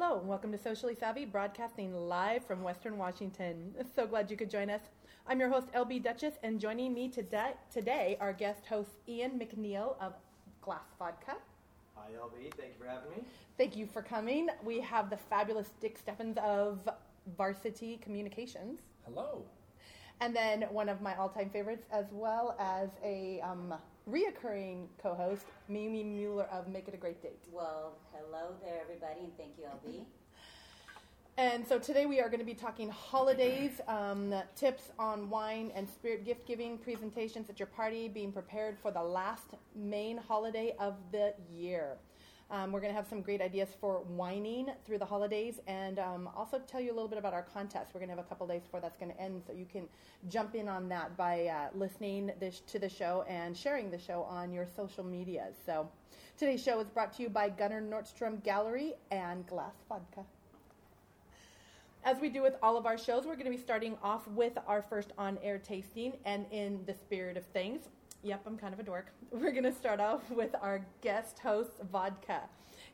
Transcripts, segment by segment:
Hello, and welcome to Socially Savvy, broadcasting live from Western Washington. So glad you could join us. I'm your host, LB Dutchess, and joining me today, today our guest host, Ian MacNeil of Glass Vodka. Hi, LB. Thank you for having me. Thank you for coming. We have the fabulous Dick Stephens of Varsity Communications. Hello. And then one of my all time favorites, as well as a um, reoccurring co host, Mimi Mueller of Make It a Great Date. Well, hello there, everybody, and thank you, LB. And so today we are going to be talking holidays, um, tips on wine and spirit gift giving, presentations at your party, being prepared for the last main holiday of the year. Um, we're going to have some great ideas for wining through the holidays and um, also tell you a little bit about our contest. We're going to have a couple days before that's going to end, so you can jump in on that by uh, listening this, to the show and sharing the show on your social medias. So today's show is brought to you by Gunnar Nordstrom Gallery and Glass Vodka. As we do with all of our shows, we're going to be starting off with our first on air tasting. And in the spirit of things, yep, I'm kind of a dork. We're going to start off with our guest host, Vodka.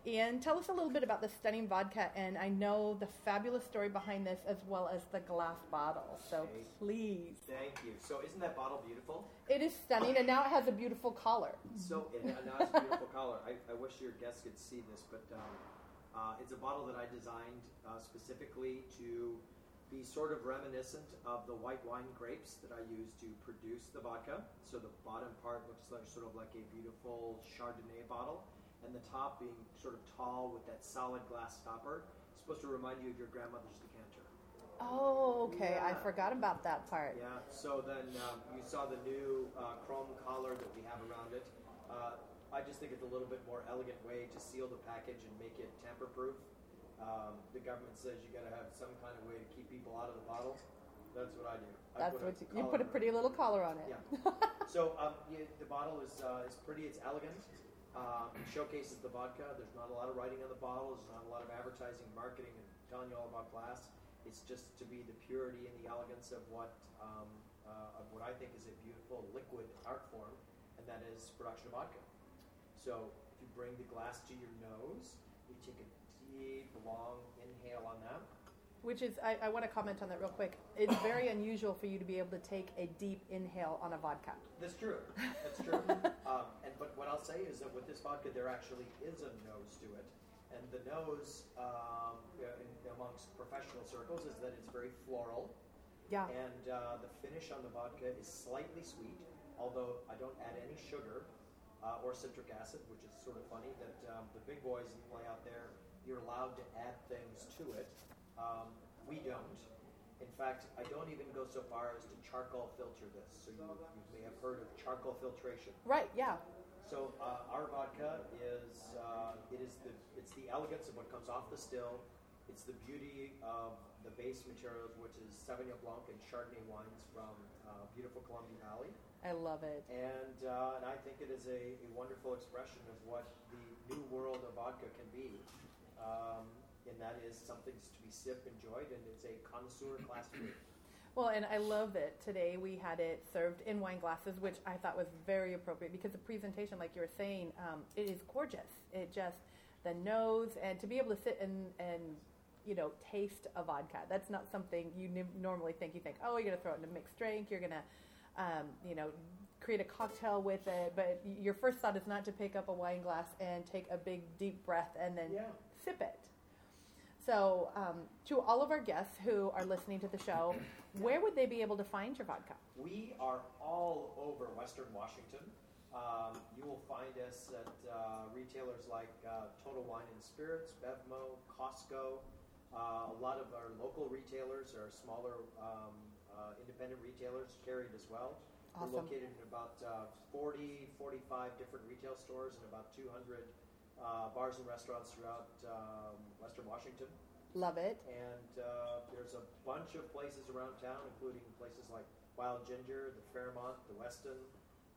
Ian, tell us a little bit about the stunning vodka, and I know the fabulous story behind this as well as the glass bottle. So Okay. please. Thank you. So, isn't that bottle beautiful? It is stunning, and now it has a beautiful collar. So, it, uh, now it's a beautiful color. I, I wish your guests could see this, but um, uh, it's a bottle that I designed uh, specifically to be sort of reminiscent of the white wine grapes that I use to produce the vodka. So, the bottom part looks like sort of like a beautiful Chardonnay bottle, and the top being sort of tall with that solid glass stopper. It's supposed to remind you of your grandmother's decanter. Oh, okay. I forgot about that part. Yeah, so then um, you saw the new uh, chrome collar that we have around it. Uh, I just think it's a little bit more elegant way to seal the package and make it tamper proof. Um, the government says you got to have some kind of way to keep people out of the bottle. That's what I do. I That's what you, you put a pretty little collar on it. Yeah. So um, you, the bottle is uh, is pretty. It's elegant. Um, it showcases the vodka. There's not a lot of writing on the bottle. There's not a lot of advertising, marketing, and telling you all about glass. It's just to be the purity and the elegance of what um, uh, of what I think is a beautiful liquid art form, and that is production of vodka. So if you bring the glass to your nose, you take a deep, long inhale on that. Which is, I, I want to comment on that real quick. It's very unusual for you to be able to take a deep inhale on a vodka. That's true. That's true. um, and but what I'll say is that with this vodka, there actually is a nose to it, and the nose um, in, amongst professional circles is that it's very floral, Yeah. and uh, the finish on the vodka is slightly sweet. Although I don't add any sugar uh, or citric acid, which is sort of funny that um, the big boys play out there, you're allowed to add things to it. Um, we don't. In fact, I don't even go so far as to charcoal filter this. So you, you may have heard of charcoal filtration. Right, yeah. So uh, our vodka is uh, it is the it's the elegance of what comes off the still. It's the beauty of the base materials, which is Sauvignon Blanc and Chardonnay wines from uh, beautiful Columbia Valley, I love it. and uh, and I think it is a, a wonderful expression of what the new world of vodka can be. Um, and that is something to be sipped, enjoyed, and it's a connoisseur class food. Well, and I love that Today we had it served in wine glasses, which I thought was very appropriate because the presentation, like you were saying, um, it is gorgeous. It just, the nose, and to be able to sit and, and you know, taste a vodka. That's not something you n- normally think. You think, oh, you're going to throw it in a mixed drink. You're going to, um, you know, create a cocktail with it. But your first thought is not to pick up a wine glass and take a big, deep breath and then Yeah. Sip it. So, um, to all of our guests who are listening to the show, where would they be able to find your vodka? We are all over Western Washington. Um, you will find us at uh, retailers like uh, Total Wine and Spirits, Bevmo, Costco. Uh, a lot of our local retailers are smaller um, uh, independent retailers carried as well. Awesome. We're located in about uh, 40, 45 different retail stores and about 200 uh, bars and restaurants throughout um, Western Washington. Love it. And uh, there's a bunch of places around town, including places like Wild Ginger, the Fairmont, the Westin,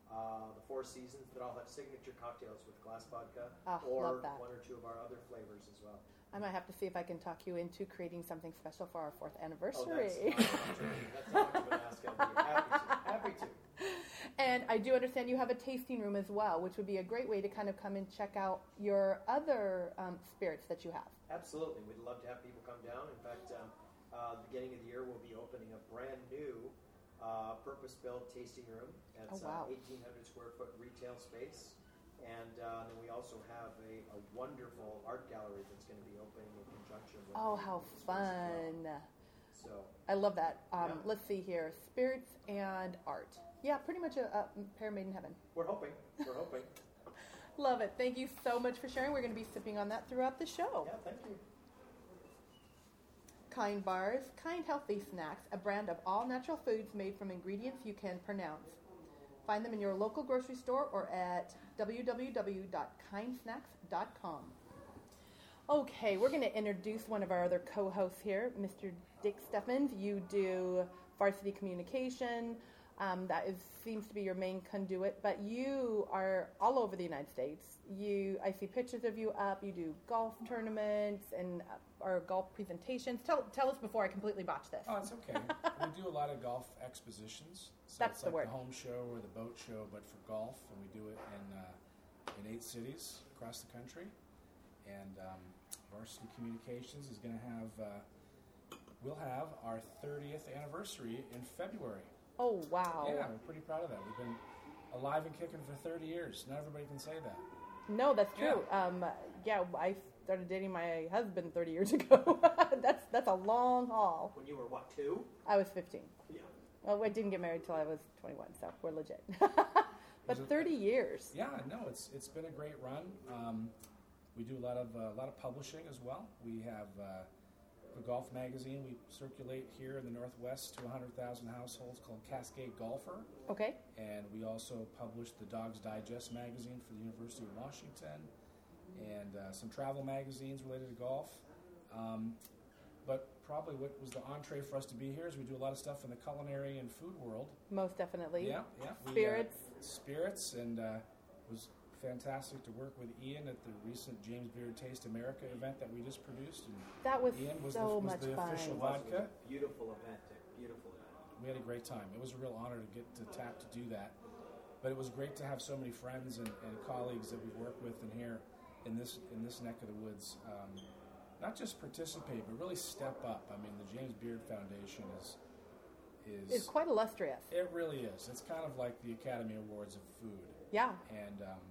uh, the Four Seasons, that all have signature cocktails with glass vodka Ah, or one or two of our other flavors as well. I might have to see if I can talk you into creating something special for our fourth Oh, anniversary. that's, that's not much of an ask. I'd happy to. Happy to. And I do understand you have a tasting room as well, which would be a great way to kind of come and check out your other um, spirits that you have. Absolutely, we'd love to have people come down. In fact, um, uh, the beginning of the year, we'll be opening a brand new uh, purpose-built tasting room. It's Oh, wow. uh, 1,800 square foot retail space, and uh, then we also have a, a wonderful art gallery that's going to be opening in conjunction with. Oh, how as well. So, I love that. Um, Yeah. Let's see here spirits and art. Yeah, pretty much a, a pair made in heaven. we're hoping. We're hoping. Love it. Thank you so much for sharing. We're going to be sipping on that throughout the show. Yeah, thank you. Kind Bars, Kind Healthy Snacks, a brand of all natural foods made from ingredients you can pronounce. Find them in your local grocery store or at www.kindsnacks.com. Okay, we're going to introduce one of our other co hosts here, Mr. Dick Stephens. You do varsity communication. Um, that is seems to be your main conduit, but you are all over the United States. You, I see pictures of you up. You do golf tournaments and uh, or golf presentations. Tell tell us before I completely botch this. Oh, it's okay. we do a lot of golf expositions. So That's it's the like word. the home show or the boat show, but for golf, and we do it in uh, in eight cities across the country. And um, Varsity Communications is going to have uh, we'll have our 30th anniversary in February. Oh wow! Yeah, we're pretty proud of that. We've been alive and kicking for 30 years. Not everybody can say that. No, that's true. Um, yeah, I started dating my husband 30 years ago. that's that's a long haul. When you were what two? I was 15. Yeah. Well, I didn't get married till I was 21, so we're legit. But it- 30 years. Yeah, no, it's it's been a great run. Um, we do a lot of uh, a lot of publishing as well. We have uh, a golf magazine we circulate here in the Northwest to 100,000 households called Cascade Golfer, Okay. and we also publish the Dawgs Digest magazine for the University of Washington, and uh, some travel magazines related to golf. Um, but probably what was the entree for us to be here is we do a lot of stuff in the culinary and food world. Most definitely. Yeah, yeah. we, uh, Spirits. spirits, and uh, was fantastic to work with Ian at the recent James Beard Taste America event that we just produced. And that was Ian was so the, was much the fun. official It was vodka. a beautiful event. Beautiful event. We had a great time. It was a real honor to get to tap to do that. But it was great to have so many friends and, and colleagues that we've worked with in here in this in this neck of the woods. Um, not just participate, but really step up. I mean, the James Beard Foundation is is It's quite illustrious. it really is. It's kind of like the Academy Awards of food. Yeah. And um,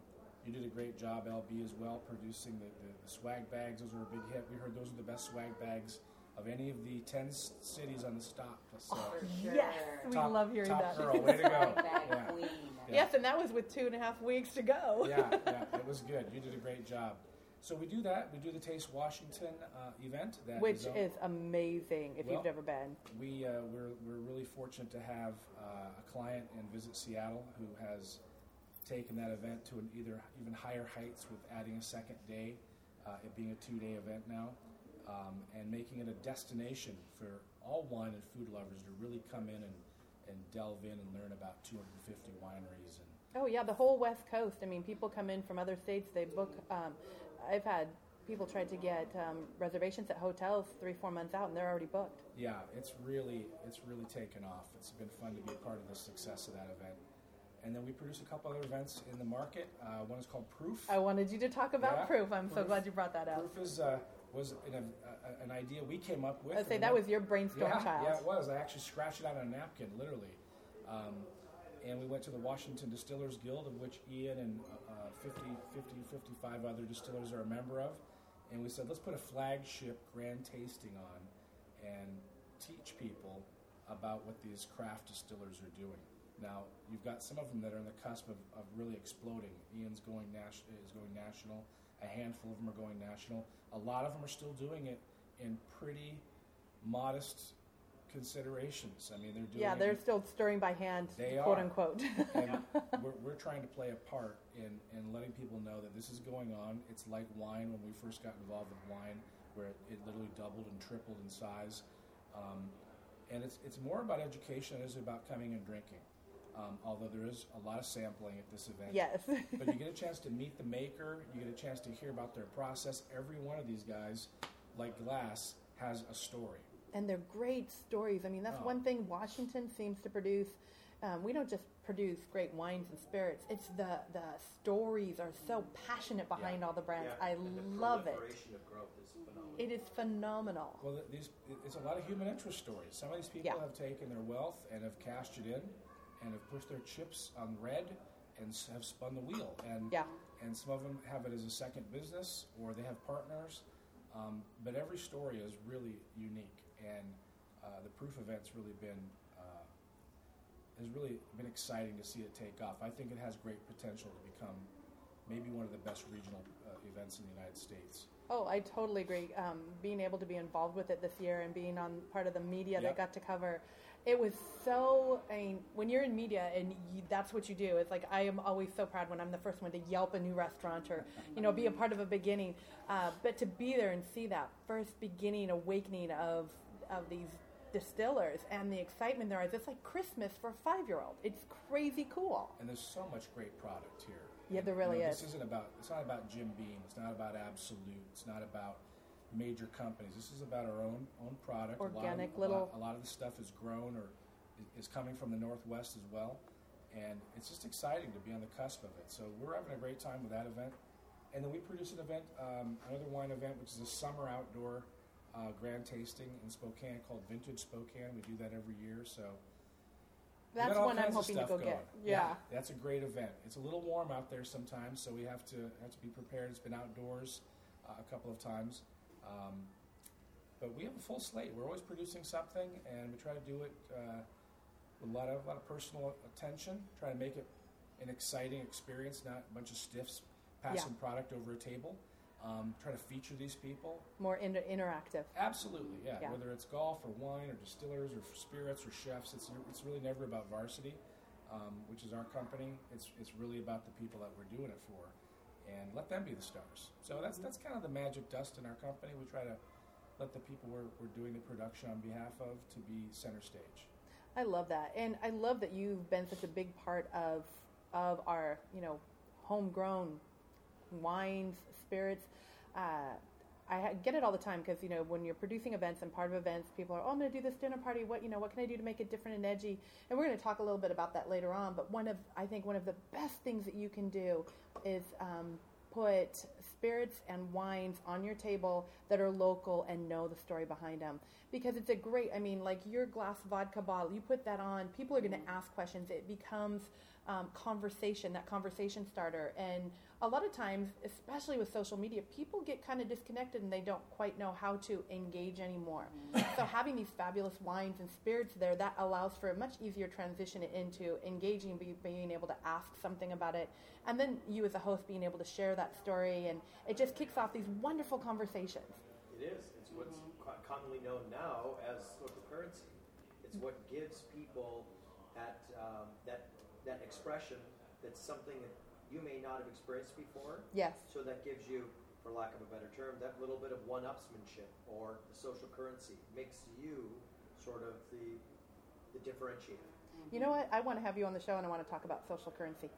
you did a great job, LB, as well, producing the, the, the swag bags. Those were a big hit. We heard those are the best swag bags of any of the 10 s- cities on the stop. So, For sure. Yes, we top, love hearing top that. girl, way to go. Bag Yeah. queen. Yeah. Yes, and that was with two and a half weeks to go. yeah, yeah, it was good. You did a great job. So we do that. We do the Taste Washington uh, event. That Which on- is amazing if Well, you've never been. we uh, we're, we're really fortunate to have uh, a client in Visit Seattle who has taken that event to an either even higher heights with adding a second day, uh, it being a two-day event now, um, and making it a destination for all wine and food lovers to really come in and, and delve in and learn about 250 wineries and Oh yeah, the whole West Coast. I mean, people come in from other states. They book. Um, I've had people try to get um, reservations at hotels three, four months out, and they're already booked. Yeah, it's really it's really taken off. It's been fun to be a part of the success of that event. And then we produce a couple other events in the market. Uh, one is called Proof. I wanted you to talk about Yeah, proof. I'm so glad you brought that up. Proof is uh, was an, uh, an idea we came up with. I'd say that we- was your brainstorm yeah, child. Yeah, it was. I actually scratched it out on a napkin, literally. Um, and we went to the Washington Distillers Guild, of which Ian and uh, 50, 50, 55 other distillers are a member of. And we said, let's put a flagship grand tasting on and teach people about what these craft distillers are doing. Now, you've got some of them that are on the cusp of, of really exploding. Ian's going nas- is going national. A handful of them are going national. A lot of them are still doing it in pretty modest considerations. I mean, they're doing yeah, they're still stirring by hand, They quote are. unquote. and we're, we're trying to play a part in, in letting people know that this is going on. It's like wine when we first got involved with wine, where it, it literally doubled and tripled in size. Um, and it's, it's more about education than it is about coming and drinking. Um, although there is a lot of sampling at this event. yes. but you get a chance to meet the maker, you get a chance to hear about their process. Every one of these guys, like Glass, has a story. and they're great stories. I mean, that's Oh. one thing Washington seems to produce. um, we don't just produce great wines and spirits. It's the the stories are so passionate behind all the brands. Yeah, I and the love it. proliferation of growth is phenomenal. It is phenomenal. Well, these it's a lot of human interest stories. Some of these people Yeah. have taken their wealth and have cashed it in, and have pushed their chips on red, and have spun the wheel. And Yeah. and some of them have it as a second business, or they have partners. Um, but every story is really unique, and uh, the proof event's really been uh, has really been exciting to see it take off. I think it has great potential to become maybe one of the best regional uh, events in the United States. Oh, I totally agree. Um, being able to be involved with it this year and being on part of the media Yeah. that got to cover, it was so. I mean, when you're in media and you, that's what you do, it's like I am always so proud when I'm the first one to yelp a new restaurant or you know be a part of a beginning. Uh, but to be there and see that first beginning awakening of of these distillers and the excitement there is, it's like Christmas for a five year old. It's crazy cool. And there's so much great product here. Yeah, there You know, really This is. isn't about. It's not about Jim Beam. It's not about Absolut. It's not about major companies. This is about our own own product. Organic a lot of, little- A lot, a lot of the stuff is grown or is coming from the Northwest as well, and it's just exciting to be on the cusp of it. So we're having a great time with that event, and then we produce an event, um, another wine event, which is a summer outdoor uh, grand tasting in Spokane called Vintage Spokane. We do that every year. So That's one I'm hoping to go going. get. Yeah. that's a great event. It's a little warm out there sometimes, so we have to have to be prepared. It's been outdoors uh, a couple of times, um, but we have a full slate. We're always producing something, and we try to do it uh, with a lot of a lot of personal attention. Try to make it an exciting experience, not a bunch of stiffs passing product over a table. Um, try to feature these people. More inter- interactive. Absolutely, yeah. Yeah. Whether it's golf or wine or distillers or spirits or chefs, it's it's really never about varsity, um, which is our company. It's it's really about the people that we're doing it for, and let them be the stars. So that's that's kind of the magic dust in our company. We try to let the people we're, we're doing the production on behalf of to be center stage. I love that, and I love that you've been such a big part of of our you know homegrown wines, spirits. Uh, I get it all the time because you know when you're producing events and part of events, people are, oh, I'm going to do this dinner party. What you know, what can I do to make it different and edgy? And we're going to talk a little bit about that later on. But one of I think one of the best things that you can do is um, put spirits and wines on your table that are local and know the story behind them because it's a great i mean like your glass vodka bottle you put that on people are going to ask questions it becomes um, conversation that conversation starter. And a lot of times especially with social media people get kind of disconnected and they don't quite know how to engage anymore. So having these fabulous wines and spirits there that allows for a much easier transition into engaging being able to ask something about it. And then you as a host being able to share that story and it just kicks off these wonderful conversations. It is. It's what's co- commonly known now as local currency. It's what gives people that that that expression that's something that you may not have experienced before. yes So that gives you, for lack of a better term, that little bit of one-upsmanship or the social currency makes you sort of the the differentiator. Mm-hmm. You know what? I want to have you on the show and I want to talk about social currency.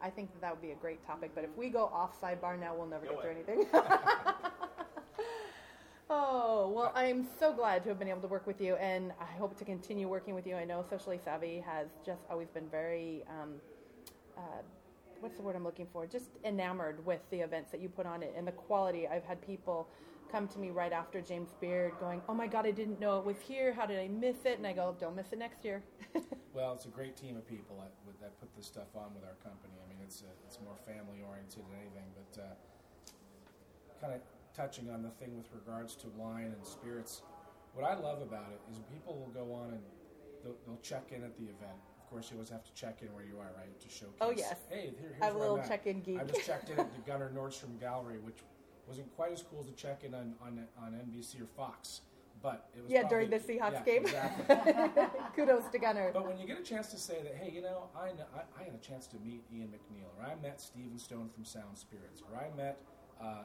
I think that, that would be a great topic, but if we go off sidebar now, we'll never No get through anything. oh, well, I'm so glad to have been able to work with you, and I hope to continue working with you. I know Socially Savvy has just always been very, um, uh, what's the word I'm looking for? Just enamored with the events that you put on it and the quality. I've had people come to me right after James Beard going, Oh my God, I didn't know it was here. How did I miss it? And I go, Don't miss it next year. Well, it's a great team of people that, that put this stuff on with our company. I mean, it's a, it's more family oriented than anything. But uh, kind of touching on the thing with regards to wine and spirits, what I love about it is people will go on and they'll, they'll check in at the event. Of course, you always have to check in where you are, right, to showcase. Oh, yes. Hey, here, here's little I'm at. check-in geek. I just checked in at the Gunnar Nordstrom Gallery, which wasn't quite as cool as to check in on, on, on NBC or Fox. But it was Yeah, during the Seahawks yeah, game. Exactly. Kudos to Gunnar. But when you get a chance to say that, hey, you know, I, know, I, I had a chance to meet Ian MacNeil, or I met Steven Stone from Sound Spirits, or I met uh,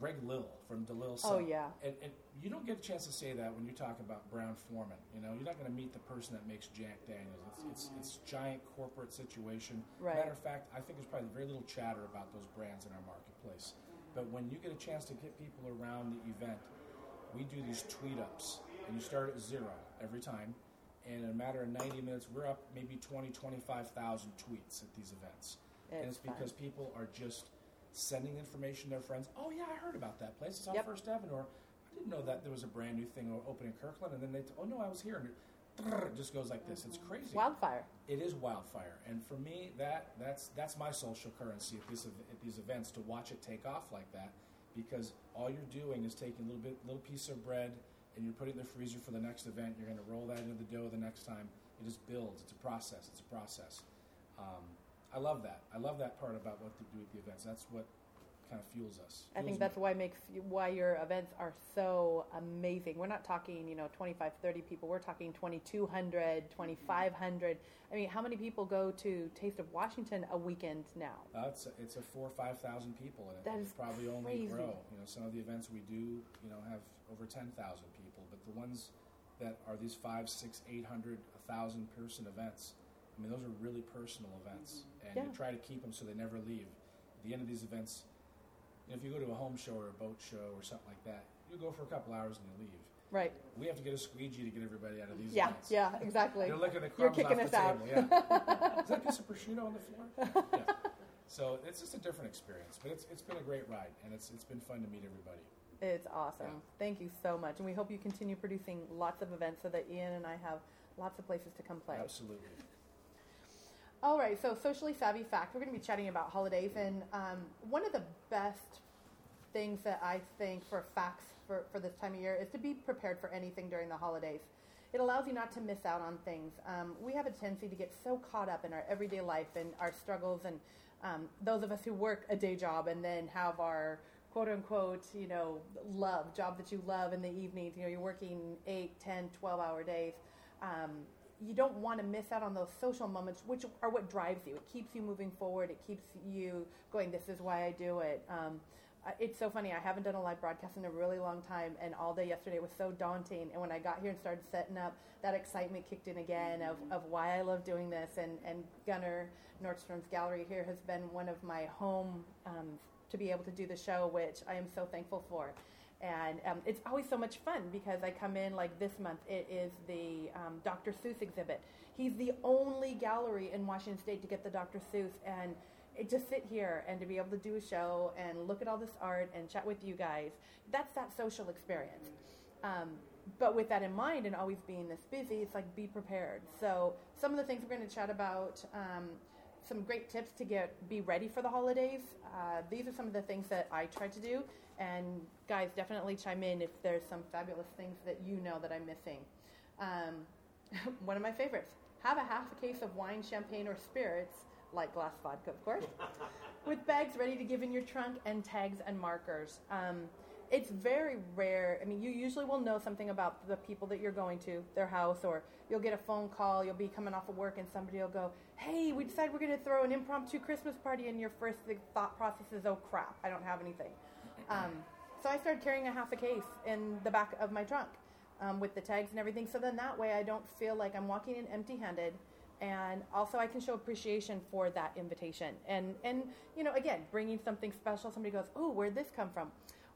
Greg Lill from DeLille. Oh, yeah. And, and you don't get a chance to say that when you talk about Brown Foreman. You know, you're not going to meet the person that makes Jack Daniels. It's, it's, mm-hmm. it's giant corporate situation. Right. Matter of fact, I think there's probably very little chatter about those brands in our marketplace. But when you get a chance to get people around the event, we do these tweet ups, and you start at zero every time, and in a matter of 90 minutes, we're up maybe 20, 25,000 tweets at these events. and It's it's because fun. people are just sending information to their friends. Oh yeah, I heard about that place. It's on Yep. First Avenue. Or I didn't know that there was a brand new thing o- open in Kirkland. And then they, t- oh no, I was here. And it, it just goes like this. It's crazy. Wildfire. It is wildfire, and for me, that that's that's my social currency at this at these events to watch it take off like that, because all you're doing is taking a little bit little piece of bread and you're putting it in the freezer for the next event. You're going to roll that into the dough the next time. It just builds. It's a process. It's a process. Um, I love that. I love that part about what they do at the events. That's what kind of fuels us. I think that's me. why makes why your events are so amazing. We're not talking, you know, 25, 30 people. We're talking 2,200, 2,500. I mean, how many people go to Taste of Washington a weekend now? Uh, it's, a, it's a four or five thousand people, and it That will is probably only grow. You know, some of the events we do, you know, have over ten thousand people, but the ones that are these five, six, eight hundred, a thousand person events, I mean, those are really personal events, and Yeah. you try to keep them so they never leave. At the end of these events, you know, if you go to a home show or a boat show or something like that, you go for a couple hours and you leave. Right. We have to get a squeegee to get everybody out of these Yeah, events. yeah, exactly. You're licking the You're crumbs kicking off us the out. table. Yeah. Is that a piece of prosciutto on the floor? Yeah. So it's just a different experience, but it's, it's been a great ride, and it's it's been fun to meet everybody. It's awesome. Yeah. Thank you so much. And we hope you continue producing lots of events so that Ian and I have lots of places to come play. Absolutely. All right, so socially savvy fact. We're going to be chatting about holidays, and um, one of the best things that I think for facts for, for this time of year is to be prepared for anything during the holidays. It allows you not to miss out on things. Um, we have a tendency to get so caught up in our everyday life and our struggles, and um, those of us who work a day job and then have our quote unquote, you know, love, job that you love in the evenings, you know, you're working 8, 10, 12 hour days. Um, you don't want to miss out on those social moments, which are what drives you. It keeps you moving forward. It keeps you going. This is why I do it. Um, it's so funny. I haven't done a live broadcast in a really long time, and all day yesterday was so daunting. And when I got here and started setting up, that excitement kicked in again of, of why I love doing this. And, and Gunnar Nordstrom's gallery here has been one of my home um, to be able to do the show, which I am so thankful for and um, it's always so much fun because I come in like this month. It is the um, Dr. Seuss exhibit. He's the only gallery in Washington State to get the Dr. Seuss, and it, just sit here and to be able to do a show and look at all this art and chat with you guys. That's that social experience. Um, but with that in mind, and always being this busy, it's like be prepared. So some of the things we're going to chat about. Some great tips to get be ready for the holidays. Uh, these are some of the things that I try to do, and guys, definitely chime in if there's some fabulous things that you know that I'm missing. Um, one of my favorites: have a half a case of wine, champagne, or spirits, like glass vodka, of course, with bags ready to give in your trunk and tags and markers. Um, it's very rare. I mean, you usually will know something about the people that you're going to, their house, or you'll get a phone call. You'll be coming off of work, and somebody will go, "Hey, we decided we're going to throw an impromptu Christmas party." And your first thought process is, "Oh crap, I don't have anything." Um, so I started carrying a half a case in the back of my trunk um, with the tags and everything. So then that way, I don't feel like I'm walking in empty-handed. And also, I can show appreciation for that invitation. And and you know, again, bringing something special. Somebody goes, "Oh, where'd this come from?"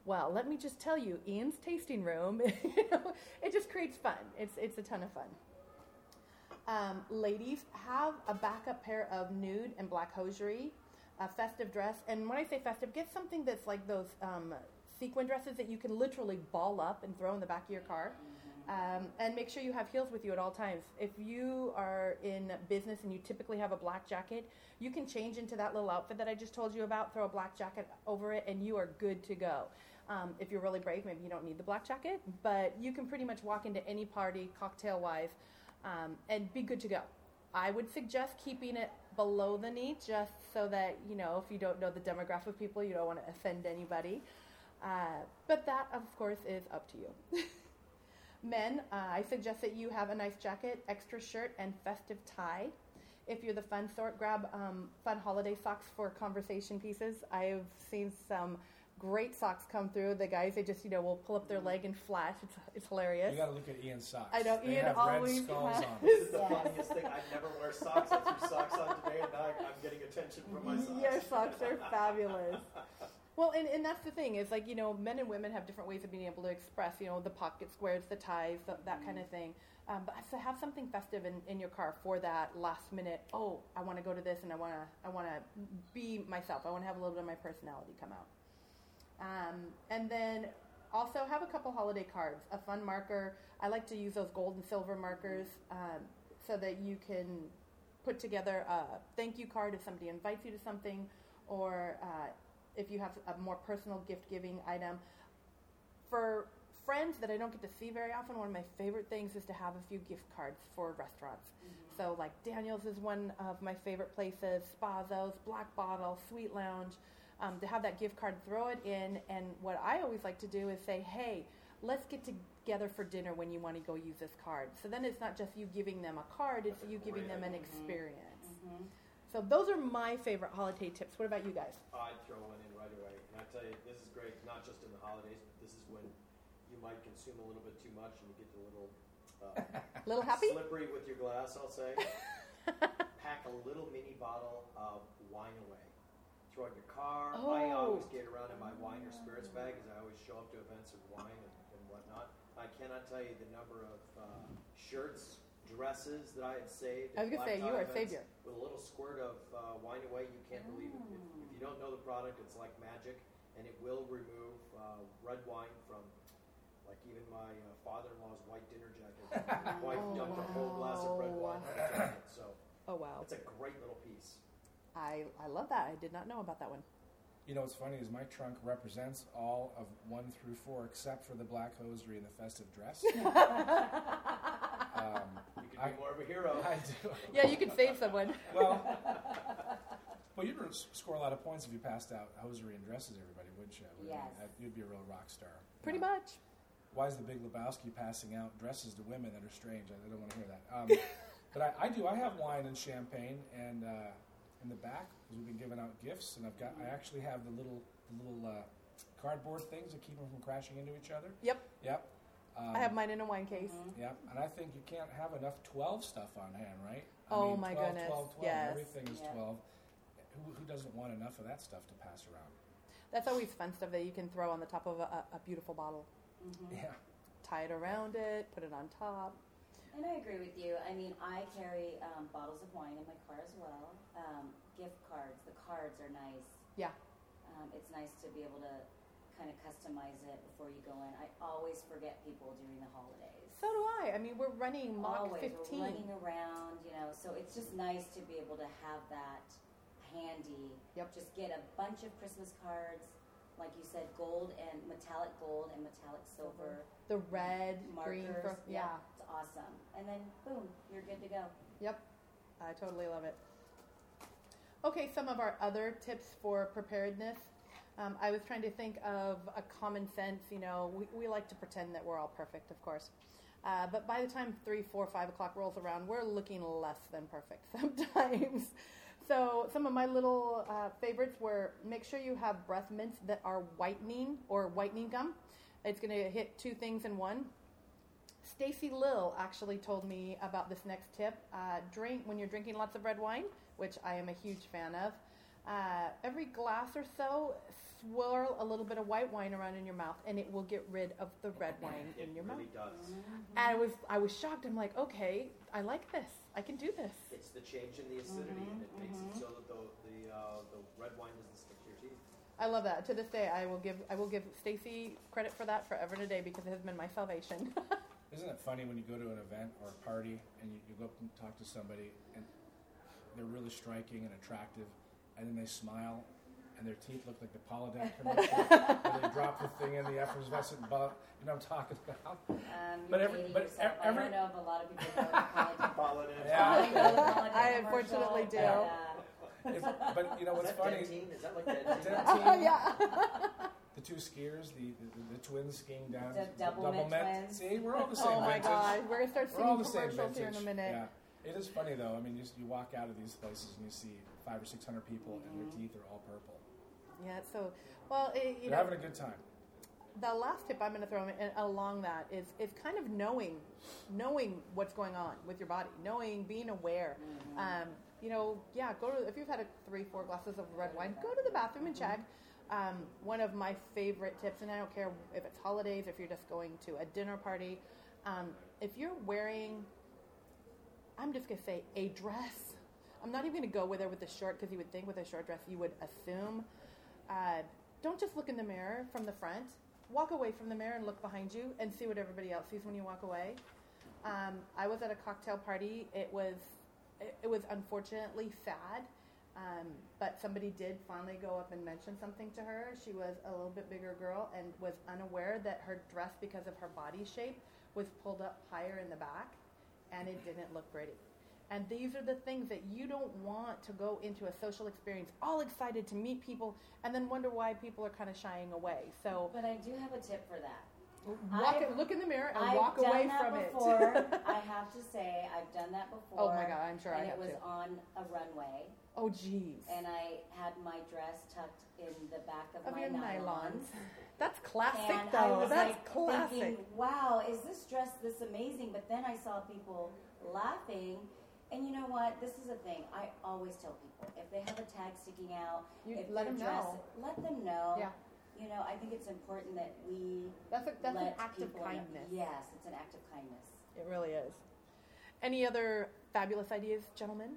Well, let me just tell you, Ian's tasting room. you know, it just creates fun. It's it's a ton of fun. Um, ladies, have a backup pair of nude and black hosiery, a festive dress, and when I say festive, get something that's like those um, sequin dresses that you can literally ball up and throw in the back of your car. Um, and make sure you have heels with you at all times. If you are in business and you typically have a black jacket, you can change into that little outfit that I just told you about, throw a black jacket over it, and you are good to go. Um, if you're really brave, maybe you don't need the black jacket, but you can pretty much walk into any party, cocktail wise, um, and be good to go. I would suggest keeping it below the knee just so that, you know, if you don't know the demographic of people, you don't want to offend anybody. Uh, but that, of course, is up to you. Men, uh, I suggest that you have a nice jacket, extra shirt, and festive tie. If you're the fun sort, grab um, fun holiday socks for conversation pieces. I've seen some great socks come through. The guys, they just, you know, will pull up their leg and flash. It's, it's hilarious. You got to look at Ian's socks. I know, They Ian have always red skulls has- on. This is the Yes. funniest thing. I never wear socks. I threw socks on today, and now I'm getting attention from my socks. Your socks are fabulous. Well, and, and that's the thing is like you know, men and women have different ways of being able to express you know the pocket squares, the ties, th- that kind of thing. Um, but to have something festive in, in your car for that last minute, oh, I want to go to this and I want to I want to be myself. I want to have a little bit of my personality come out. Um, and then also have a couple holiday cards, a fun marker. I like to use those gold and silver markers um, so that you can put together a thank you card if somebody invites you to something, or uh, if you have a more personal gift giving item. For friends that I don't get to see very often, one of my favorite things is to have a few gift cards for restaurants. So, like Daniel's is one of my favorite places, Spazzo's, Black Bottle, Sweet Lounge. Um, to have that gift card, throw it in, and what I always like to do is say, hey, let's get together for dinner when you want to go use this card. So then it's not just you giving them a card, it's That's you giving great them an idea. experience. Mhm. So those are my favorite holiday tips. What about you guys? I'd throw one in right away. And I tell you, this is great, not just in the holidays, but this is when you might consume a little bit too much and you get a little uh, Little happy? slippery with your glass, I'll say. Pack a little mini bottle of wine away. In your car. I Oh. always get around in my wine or spirits bag because I always show up to events with wine and, and whatnot. I cannot tell you the number of uh, shirts, dresses that I have saved. I was gonna say, you are a savior. With a little squirt of uh, wine away, you can't believe it. If, if you don't know the product, it's like magic, and it will remove uh, red wine from, like even my uh, father-in-law's white dinner jacket. My wife Oh, dumped a whole glass of red wine on the jacket, so Oh wow, it's a great little piece. I I love that. I did not know about that one. You know what's funny is my trunk represents all of one through four except for the black hosiery and the festive dress. um, You could I- be more of a hero. I do. Yeah, you could save someone. Well, well, you'd score a lot of points if you passed out hosiery and dresses, everybody, wouldn't you? I mean, Yes. You'd be a real rock star. Pretty Yeah. much. Why is the Big Lebowski passing out dresses to women that are strange? I I don't want to hear that. Um, but I, I do. I have wine and champagne, and uh, in the back, because we've been giving out gifts, and I've got. I actually have the little, the little uh, cardboard things that keep them from crashing into each other. Yep, Yep. Um, I have mine in a wine case. Yep, and I think you can't have enough 12 stuff on hand, right? I Oh, mean, my 12, goodness, 12, 12, yes. Everything is Yeah. 12. Who, who doesn't want enough of that stuff to pass around? That's always fun stuff that you can throw on the top of a, a, a beautiful bottle. Mhm. Yeah. Tie it around it, put it on top. And I agree with you. I mean, I carry um, bottles of wine in my car as well. Um, gift cards. The cards are nice. Yeah. Um, it's nice to be able to kind of customize it before you go in. I always forget people during the holidays. So do I. I mean, we're running Mach always 15. we're running around, you know. So it's just nice to be able to have that handy. Yep. Just get a bunch of Christmas cards, like you said, gold and metallic gold and metallic silver The red, markers. green, for, yeah. it's awesome. And then boom, you're good to go. Yep, I totally love it. Okay, some of our other tips for preparedness. Um, I was trying to think of a common sense. You know, we, we like to pretend that we're all perfect, of course. Uh, but by the time three, four, five o'clock rolls around, we're looking less than perfect sometimes. So some of my little uh, favorites were make sure you have breath mints that are whitening or whitening gum. It's going to hit two things in one. Stacy Lill actually told me about this next tip. Uh, drink when you're drinking lots of red wine, which I am a huge fan of. Uh, every glass or so, swirl a little bit of white wine around in your mouth, and it will get rid of the red wine It in your really mouth. does. And I was I was shocked. I'm like, okay, I like this. I can do this. It's the change in the acidity, and it makes Mm-hmm. it so that the the, uh, the red wine doesn't stick to your teeth. I love that. To this day, I will give I will give Stacy credit for that forever and a day because it has been my salvation. Isn't it funny when you go to an event or a party and you, you go up and talk to somebody and they're really striking and attractive, and then they smile and their teeth look like the Polident commercial, and they drop the thing in the effervescent bug. You know what I'm talking about? Um, But you're every- dating but yourself. every- I know if a lot of people go to college. Paladin. Yeah. I the college I unfortunately do. but, uh, It's, but you know what's that funny? Dentyne? Is that like Dentyne? Dentyne. Oh, yeah. The two skiers, the, the, the twins skiing down, The Doublemint twins. See, we're all the same Oh my vintage. god, we're gonna start We're all singing the same commercials here in a minute. Yeah. It is funny though. I mean, you, you walk out of these places and you see five or six hundred people, and their teeth are all purple. Yeah. So, well, it, you They're having a good time. the last tip I'm going to throw in, along that is is kind of knowing knowing what's going on with your body, knowing, being aware. Um, you know, yeah, go to if you've had a three, four glasses of red wine, go to the bathroom and check. Um, one of my favorite tips, and I don't care if it's holidays, if you're just going to a dinner party, um, if you're wearing, I'm just to say a dress. I'm not even to go with her with the short because you would think with a short dress you would assume. Uh, don't just look in the mirror from the front. Walk away from the mirror and look behind you and see what everybody else sees when you walk away. Um, I was at a cocktail party. It was it, it was unfortunately sad, um, but somebody did finally go up and mention something to her. She was a little bit bigger girl and was unaware that her dress, because of her body shape, was pulled up higher in the back, and it didn't look pretty. And these are the things that you don't want to go into a social experience all excited to meet people and then wonder why people are kind of shying away. So But I do have a tip for that. Walk, I've- look in the mirror and I've walk done away that from before. it. I have to say, I've done that before. Oh my God, I'm sure I And have it was too. on a runway, oh, geez. and I had my dress tucked in the back of, Of my nylons. nylons. That's classic, And I though. was That's like classic. thinking, wow, is this dress this amazing? But then I saw people laughing. And you know what? This is a thing. I always tell people if they have a tag sticking out, You if let them dress, know. let them know. Yeah. You know, I think it's important that we That's a, that's an act of people know- kindness. Yes, it's an act of kindness. It really is. Any other fabulous ideas, gentlemen?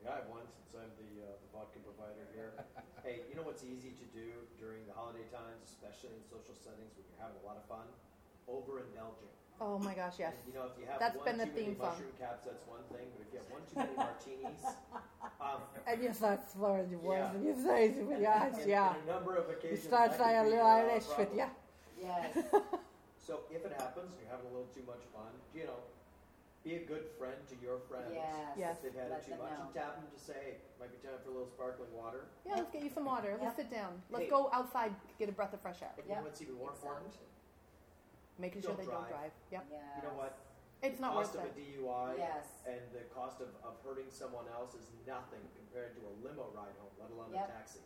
Yeah, I have one since I'm the, uh, the vodka provider here. hey, you know what's easy to do during the holiday times, especially in social settings when you're having a lot of fun? Overindulging. Oh my gosh, yes. And, you know, if you have That's one been the too many theme song. mushroom caps, that's one thing. But if you have one too many martinis, um, And you start slurring your words Yeah. and you say, yes, in, yeah. in a number of You start that saying a little Irish with you. Yes. So if it happens, and you're having a little too much fun. You know, be a good friend to your friends. yes. Yes. If they've had Let it too much, know. and tap them to say, hey, might be time for a little sparkling water. Yeah, let's get you some water. Let's Yep. sit down. Let's Hey. go outside, get a breath of fresh air. But Yeah. you know what's even more important? Making sure Don't they don't drive. drive. Yep. Yes. You know what? It's the not cost worth of it. a DUI Yes. and the cost of, of hurting someone else is nothing compared to a limo ride home, let alone Yep. a taxi.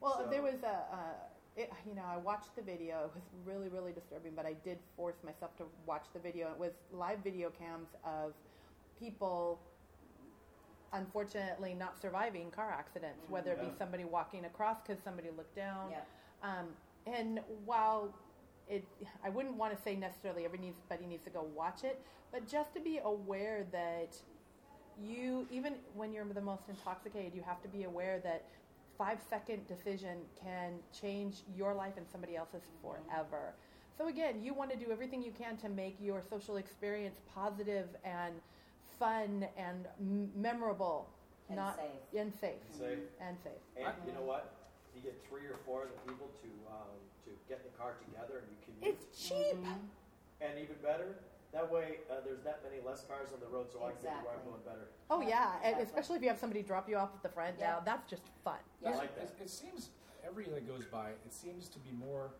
Well, So- there was a, uh, it, you know, I watched the video. It was really, really disturbing, but I did force myself to watch the video. It was live video cams of people, unfortunately, not surviving car accidents, whether it be somebody walking across because somebody looked down. Yeah. Um, and while it, I wouldn't want to say necessarily everybody needs to go watch it, but just to be aware that you, even when you're the most intoxicated, you have to be aware that five second decision can change your life and somebody else's forever. So again, you want to do everything you can to make your social experience positive and fun and m- memorable, And not safe. and safe And safe. and safe. And you know what? You get three or four of the people to um, to get the car together and you commute. It's cheap. and even better, that way uh, there's that many less cars on the road, so I can get where I'm going better. Oh yeah, and Exactly. especially if you have somebody drop you off at the front. Yeah. Now that's just fun. Yeah. I like that. It, it seems every year that goes by, it seems to be more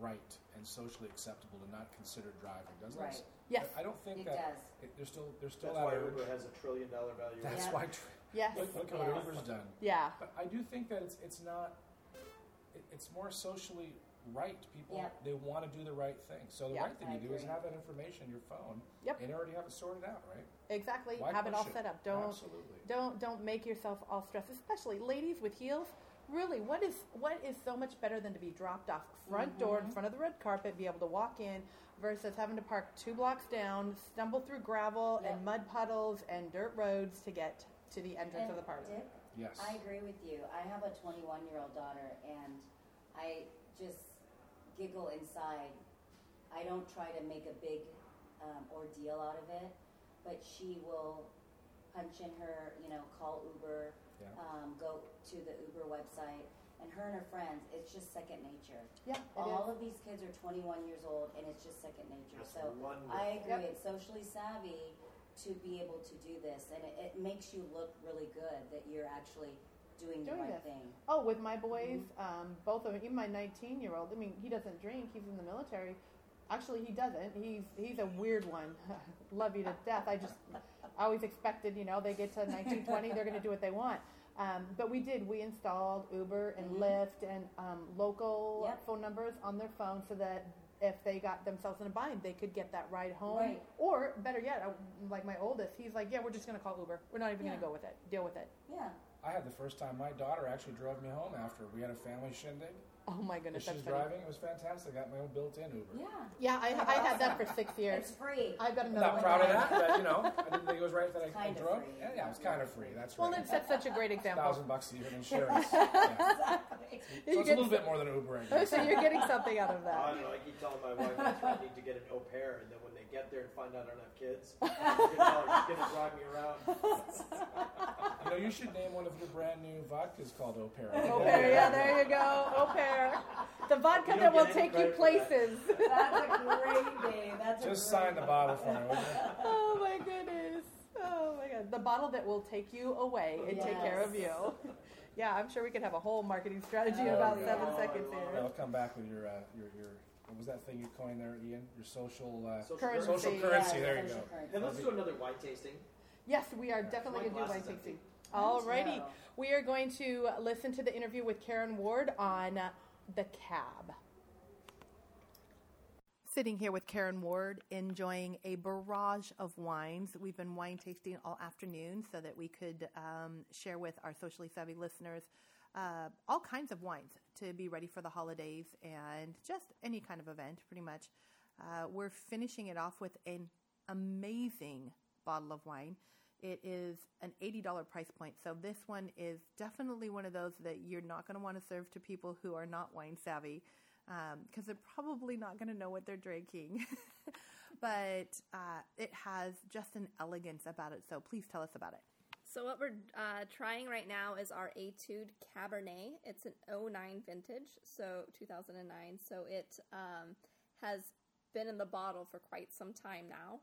right and socially acceptable to not consider driving, doesn't Right. it? Yes. I don't think It that does. it, there's still there's still That's that why urge. Uber has a trillion dollar value. That's Yeah. why. Tr- Yes. look, look at what Uber's done. Yeah. But I do think that it's it's not. It, it's more socially right. People Yep. they want to do the right thing. So the Yeah. right thing I to do is have that information in your phone Yep. and already have it sorted out, right? Exactly. Why have it all push set up. Don't Absolutely. don't don't make yourself all stressed, especially ladies with heels. Really, what is what is so much better than to be dropped off front mm-hmm. door in front of the red carpet, be able to walk in, versus having to park two blocks down, stumble through gravel Yep. and mud puddles and dirt roads to get to the entrance And of the party. Dick, Yes. I agree with you. I have a 21 year old daughter, and I just giggle inside. I don't try to make a big um, ordeal out of it, but she will punch in her, you know, call Uber, Yeah. um, go to the Uber website, and her and her friends, it's just second nature. Yeah, All is. of these kids are 21 years old, and it's just second nature. That's so wonderful. I agree. Yep. It's socially savvy to be able to do this, and it, it makes you look really good that you're actually doing, Doing the right this. thing. Oh, with my boys, um, both of them, even my 19 year old. I mean, he doesn't drink. He's in the military. Actually, he doesn't. He's he's a weird one. Love you to death. I just I always expected, you know, they get to 19, 20, they're going to do what they want. Um, but we did. We installed Uber and Mhm. Lyft and um, local Yep. phone numbers on their phone so that if they got themselves in a bind, they could get that ride home. Right. Or better yet, like my oldest, he's like, yeah, we're just going to call Uber. We're not even going to go with it. Deal with it. Yeah. I had the first time. My daughter actually drove me home after we had a family shindig. Oh my goodness, she's that's funny. driving, it was fantastic. I got my own built-in Uber. Yeah. Yeah, I, I had that for six years. It's free. I've got I'm another not one. proud of that, but you know, I didn't think it was right that I, I drove. free. Yeah, yeah, it was kind of free. That's Well, right. then that's such a great example. Thousand bucks a year in insurance. yeah. Exactly. So it's a little bit more than Uber, I oh, guess. so you're getting something out of I that. don't know. I keep telling my wife I'm threatening to get an au pair, and then when get there and find out I don't have kids, she's gonna tell her she's gonna drive me around. You know, you should name one of your brand new vodkas called Au Pair. Au pair, yeah, there you go. Au pair. The vodka that will take you credit for that. places. That's a great name. That's a Just great sign the bottle for me, would you? oh my goodness. Oh my god. The bottle that will take you away and take care of you. Yeah, I'm sure we could have a whole marketing strategy in Oh, about yeah. seven seconds Yeah, here. I'll come back with your, uh, your, your, what was that thing you coined there, Ian? Your social, uh, Social Currency. social Yeah, currency. Yeah, there you go. currency. And let's do another wine tasting. Yes, we are definitely going to do wine tasting. Alrighty. Too. We are going to listen to the interview with Karen Ward on uh, the cab. Sitting here with Karen Ward, enjoying a barrage of wines. We've been wine tasting all afternoon so that we could um, share with our socially savvy listeners uh, all kinds of wines to be ready for the holidays and just any kind of event, pretty much. Uh, we're finishing it off with an amazing bottle of wine. It is an $80 price point. So this one is definitely one of those that you're not going to want to serve to people who are not wine savvy because they're probably not going to know what they're drinking. but uh, it has just an elegance about it. So please tell us about it. So what we're uh, trying right now is our Etude Cabernet. It's an 09 vintage, so 2009. So it um, has been in the bottle for quite some time now.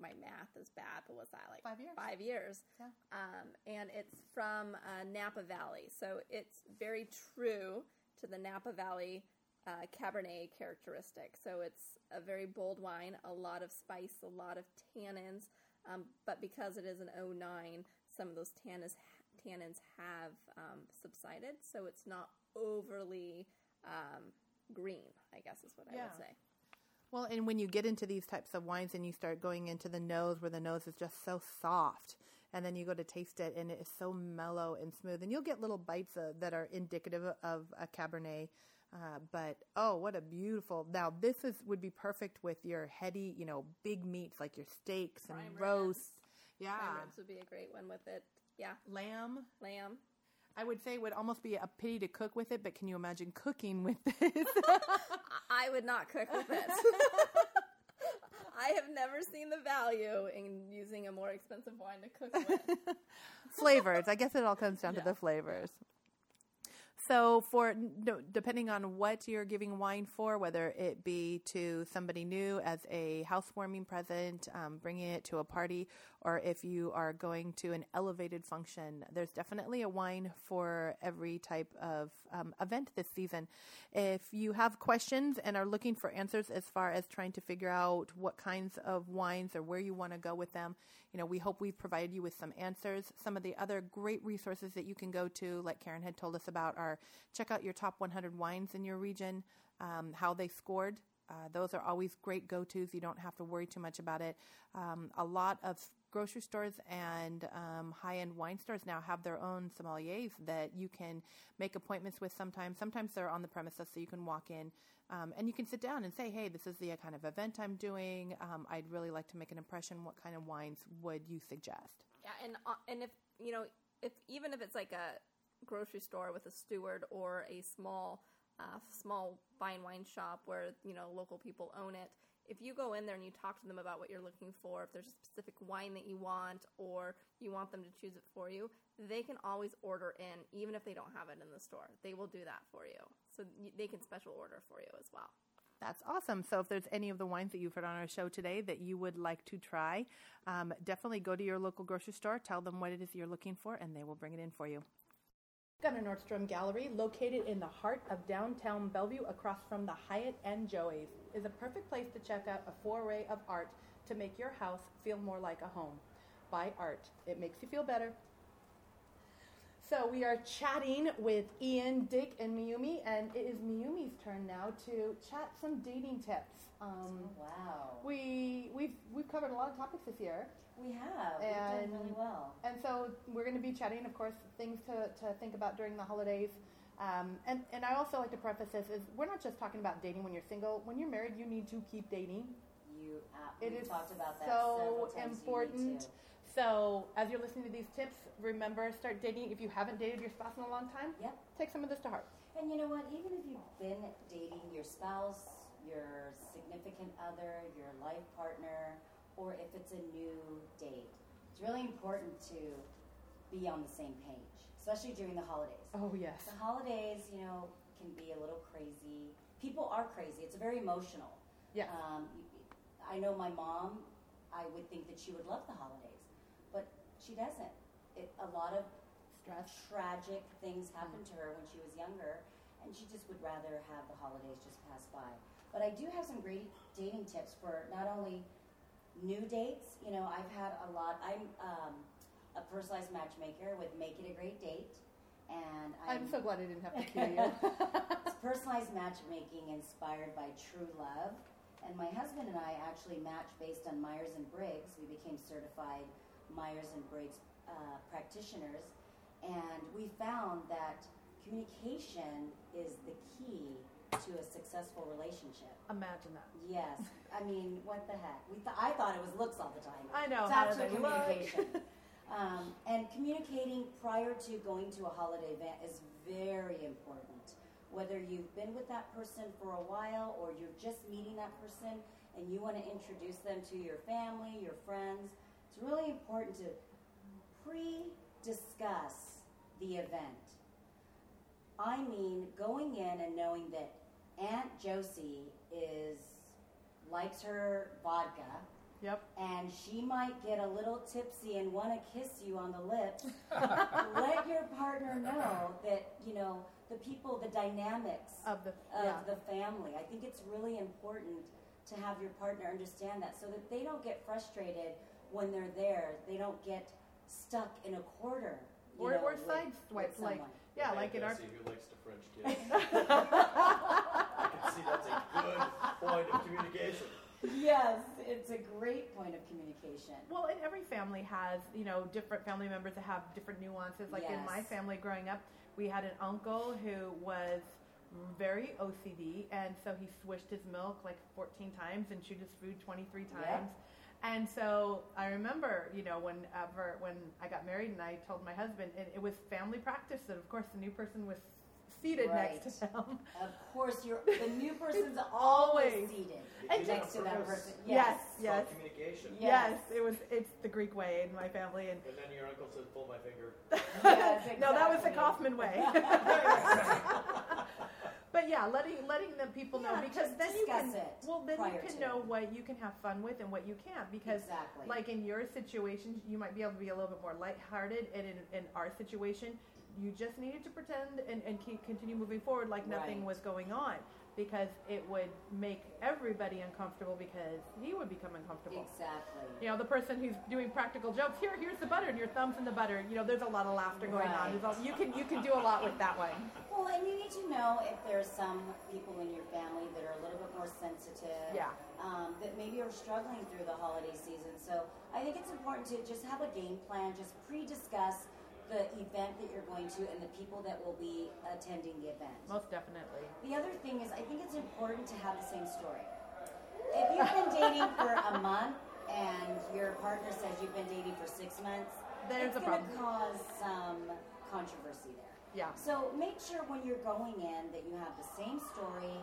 My math is bad, but was that like Five years. Five years. Yeah. Um, and it's from uh, Napa Valley, so it's very true to the Napa Valley uh, Cabernet characteristic. So it's a very bold wine, a lot of spice, a lot of tannins. Um, but because it is an 09, some of those tannins, tannins have um, subsided, so it's not overly um, green. I guess is what I would say. Well, and when you get into these types of wines and you start going into the nose where the nose is just so soft, and then you go to taste it and it is so mellow and smooth, and you'll get little bites uh, that are indicative of a Cabernet. Uh, but oh, what a beautiful! Now this is would be perfect with your heady, you know, big meats like your steaks and Prime roasts. Yeah, ribs would be a great one with it. Yeah, lamb. lamb. I would say it would almost be a pity to cook with it, but can you imagine cooking with this? I would not cook with it. I have never seen the value in using a more expensive wine to cook with. flavors. I guess it all comes down to the flavors. So, for depending on what you're giving wine for, whether it be to somebody new as a housewarming present, um, bringing it to a party, or if you are going to an elevated function, there's definitely a wine for every type of um, event this season. If you have questions and are looking for answers as far as trying to figure out what kinds of wines or where you want to go with them, you know, we hope we've provided you with some answers. Some of the other great resources that you can go to, like Karen had told us about, are check out your top 100 wines in your region, um, how they scored. Uh, those are always great go tos. You don't have to worry too much about it. Um, a lot of grocery stores and um, high end wine stores now have their own sommeliers that you can make appointments with sometimes. Sometimes they're on the premises, so you can walk in um, and you can sit down and say, hey, this is the uh, kind of event I'm doing. Um, I'd really like to make an impression. What kind of wines would you suggest? Yeah, and uh, and if you know, if even if it's like a grocery store with a steward or a small uh, small fine wine shop where you know local people own it, if you go in there and you talk to them about what you're looking for, if there's a specific wine that you want or you want them to choose it for you, they can always order in, even if they don't have it in the store. They will do that for you, so they can special order for you as well. That's awesome. So, if there's any of the wines that you've heard on our show today that you would like to try, um, definitely go to your local grocery store, tell them what it is you're looking for, and they will bring it in for you. Gunnar Nordstrom Gallery, located in the heart of downtown Bellevue across from the Hyatt and Joey's, is a perfect place to check out a foray of art to make your house feel more like a home. Buy art, it makes you feel better. So we are chatting with Ian, Dick, and Mayumi, and it is Mayumi's turn now to chat some dating tips. Um, Oh, wow. we we've we've we've covered a lot of topics this year. We have. And- We've done really well. And so we're going to be chatting, of course, things to, to think about during the holidays. Um, and, and I also like to preface this is we're not just talking about dating when you're single. When you're married, you need to keep dating. You uh, It we've talked about that so. Important. So as you're listening to these tips, remember start dating. If you haven't dated your spouse in a long time, Yep. take some of this to heart. And you know what? Even if you've been dating your spouse, your significant other, your life partner, or if it's a new date, it's really important to be on the same page, especially during the holidays. Oh yes. The holidays, you know, can be a little crazy. People are crazy. It's very emotional. Yes. Um, I know my mom. I would think that she would love the holidays, but she doesn't. It, a lot of Stress. tragic things happened to her when she was younger, and she just would rather have the holidays just pass by. But I do have some great dating tips for not only new dates. You know, I've had a lot. I'm um, a personalized matchmaker with Make It a Great Date, and I'm so glad I didn't have to cue you. it's personalized matchmaking inspired by true love. And my husband and I actually match based on Myers and Briggs. We became certified Myers and Briggs uh, practitioners, and we found that communication is the key to a successful relationship. Imagine that. Yes, I mean, what the heck? We th- I thought it was looks all the time. I know. It's how actually communication. um, and communicating prior to going to a holiday event is very important. Whether you've been with that person for a while or you're just meeting that person and you want to introduce them to your family, your friends, it's really important to pre discuss the event. I mean, going in and knowing that Aunt Josie is likes her vodka Yep. and she might get a little tipsy and want to kiss you on the lips, let your partner know that, you know, the people, the dynamics Of the of yeah. the family. I think it's really important to have your partner understand that so that they don't get frustrated when they're there. They don't get stuck in a you or know, or with- side with swipes like. Yeah, like in our See who likes to French kiss. I can see that's a good point of communication. yes, it's a great point of communication. Well, and every family has, you know, different family members that have different nuances. Like in my family growing up, we had an uncle who was very OCD, and so he swished his milk like 14 times and chewed his food 23 times. Yeah. And so I remember, you know, whenever when I got married and I told my husband, and it was family practice that, of course, the new person was seated next to him. Of course, you're the new person's Always. always seated And next to on that person. Yes, It's yes. called communication. Yes. Yes, it was. It's the Greek way in my family, and And then your uncle says, pull my finger. Yes, no, that was the. Kaufman way. But yeah, letting letting the people know Yeah, because then you can it well then you can to. know what you can have fun with and what you can't because exactly. like in your situation you might be able to be a little bit more lighthearted and in, in our situation you just needed to pretend and, and keep continue moving forward like nothing Right. was going on because it would make everybody uncomfortable because he would become uncomfortable. exactly. You know, the person who's doing practical jokes, here, here's the butter, and your thumb's in the butter. You know, there's a lot of laughter going on. Right. All, you can you can do a lot with that one. Well, and you need to know if there's some people in your family that are a little bit more sensitive. Yeah. Um, that maybe are struggling through the holiday season. So I think it's important to just have a game plan, just pre-discuss the event that you're going to and the people that will be attending the event. Most definitely. The other thing is, I think it's important to have the same story. If you've been dating for a month and your partner says you've been dating for six months, There's it's a going to cause some controversy there. Yeah. So make sure when you're going in that you have the same story,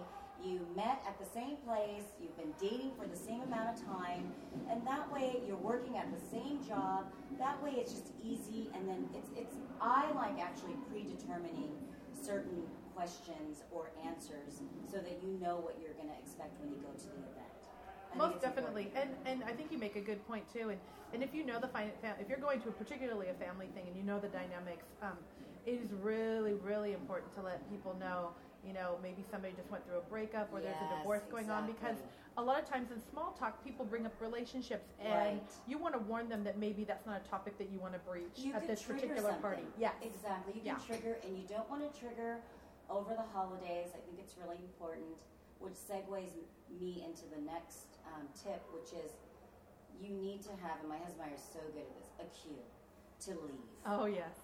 you met at the same place, you've been dating for the same amount of time, and that way you're working at the same job. That way it's just easy, and then it's it's. I like actually predetermining certain questions or answers so that you know what you're going to expect when you go to the event. I Most definitely, important. and and I think you make a good point too. And and if you know the fam- if you're going to a particularly a family thing and you know the dynamics, um, it is really really important to let people know. You know, maybe somebody just went through a breakup or there's a divorce going on because a lot of times in small talk people bring up relationships and Right. you want to warn them that maybe that's not a topic that you want to breach You at this particular something. party. Yes. Exactly. You can Yeah. trigger, and you don't want to trigger over the holidays. I think it's really important, which segues me into the next um, tip, which is you need to have, and my husband and I are so good at this, a cue to leave. Oh yes.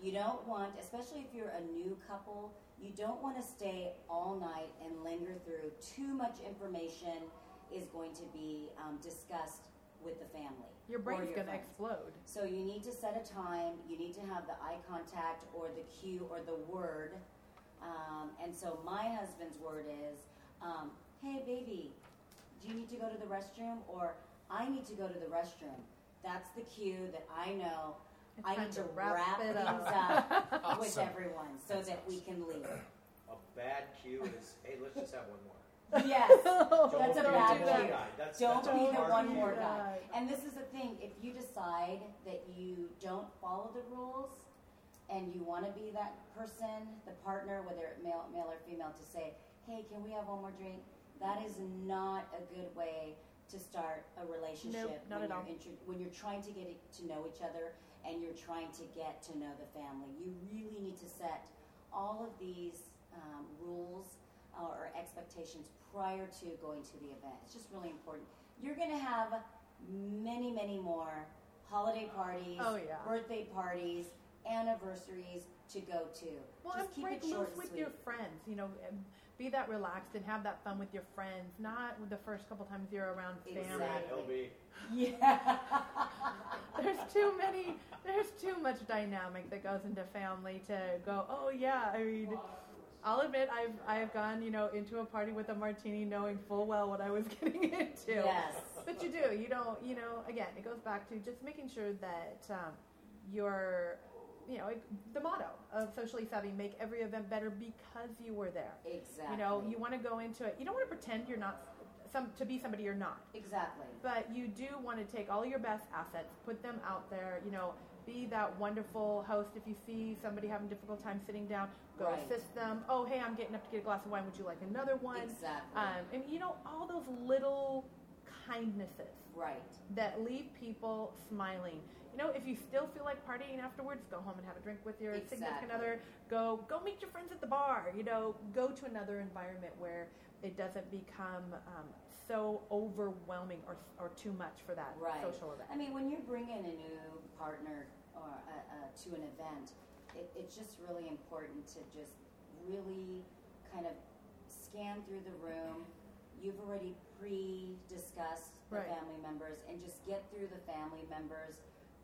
You don't want, especially if you're a new couple, you don't want to stay all night and linger through. Too much information is going to be um, discussed with the family. Your brain's your gonna explode. So you need to set a time. You need to have the eye contact or the cue or the word. Um, and so my husband's word is, um, "Hey, baby, do you need to go to the restroom?" Or "I need to go to the restroom." That's the cue that I know. It's I need to to wrap wrap, it things up. up with Awesome. everyone so that we can leave. A bad cue is, hey, let's just have one more. Yes. Don't That's a be bad the one cue. guy. That's, Don't that's be the hard one cue. more guy. And this is the thing: if you decide that you don't follow the rules, and you want to be that person, the partner, whether it male, male or female, to say, "Hey, can we have one more drink?" That is not a good way to start a relationship Nope, not when at you're all. when you're trying to get to know each other and you're trying to get to know the family. You really need to set all of these um, rules uh, or expectations prior to going to the event. It's just really important. You're going to have many, many more holiday parties, Oh, yeah. birthday parties, anniversaries to go to. Well, just and keep break it short loose and with sweet. your friends. You know, be that relaxed and have that fun with your friends. Not with the first couple times you're around family. Exactly. Yeah. There's too many. There's too much dynamic that goes into family to go. Oh yeah, I mean. I'll admit I've I've gone you know into a party with a martini knowing full well what I was getting into. Yes. But you do. You don't. You know. Again, it goes back to just making sure that um, you're, you know, the motto of socially savvy: make every event better because you were there. Exactly. You know, you want to go into it. You don't want to pretend you're not some to be somebody you're not. exactly. But you do want to take all your best assets, put them out there. You know, be that wonderful host. If you see somebody having a difficult time sitting down, go Right. assist them. Oh, hey, I'm getting up to get a glass of wine. Would you like another one? Exactly. Um, and you know, all those little kindnesses right. that leave people smiling. You know, if you still feel like partying afterwards, go home and have a drink with your significant other. Go go meet your friends at the bar. You know, go to another environment where it doesn't become um, so overwhelming or or too much for that Right. social event. I mean, when you bring in a new partner or uh, uh, to an event, it, it's just really important to just really kind of scan through the room. You've already pre-discussed the Right. family members, and just get through the family members,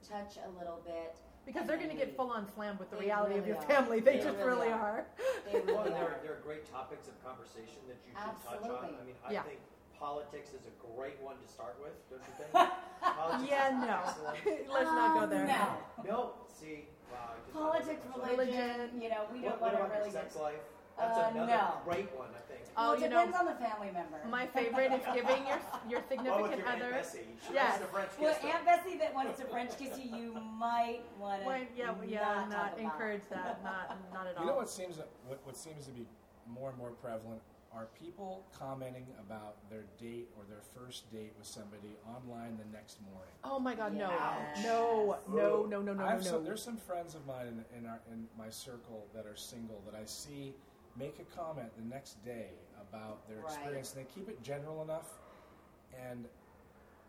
touch a little bit. Because they're going to get full on slammed with the They reality of your are. family. They They just really really are. are. They Well, really and there, are. there are great topics of conversation that you should touch on. I mean, I Yeah. think politics is a great one to start with, don't you think? politics Yeah, no. Let's not go Um, there. no. No, see, wow. Politics, thought that was religion, Religion. you know, we What, don't want to really your get. sex life? That's Uh, another no. great one, I think. Oh, well, it you know, depends on the family member. My favorite is giving your your Well, with significant your Aunt other. Bessie, she Yes. likes the French Well, kiss. though. Aunt Bessie that wants to French kiss you, you might want to. Well, yeah, yeah, not, not, talk about. encourage that. Not not at all. You know what seems what, what seems to be more and more prevalent are people commenting about their date or their first date with somebody online the next morning. Oh my God, no, Yes. no, no, no, no, no, I have no. some, there's some friends of mine in, in, our, in my circle that are single that I see make a comment the next day about their Right. experience. And they keep it general enough, and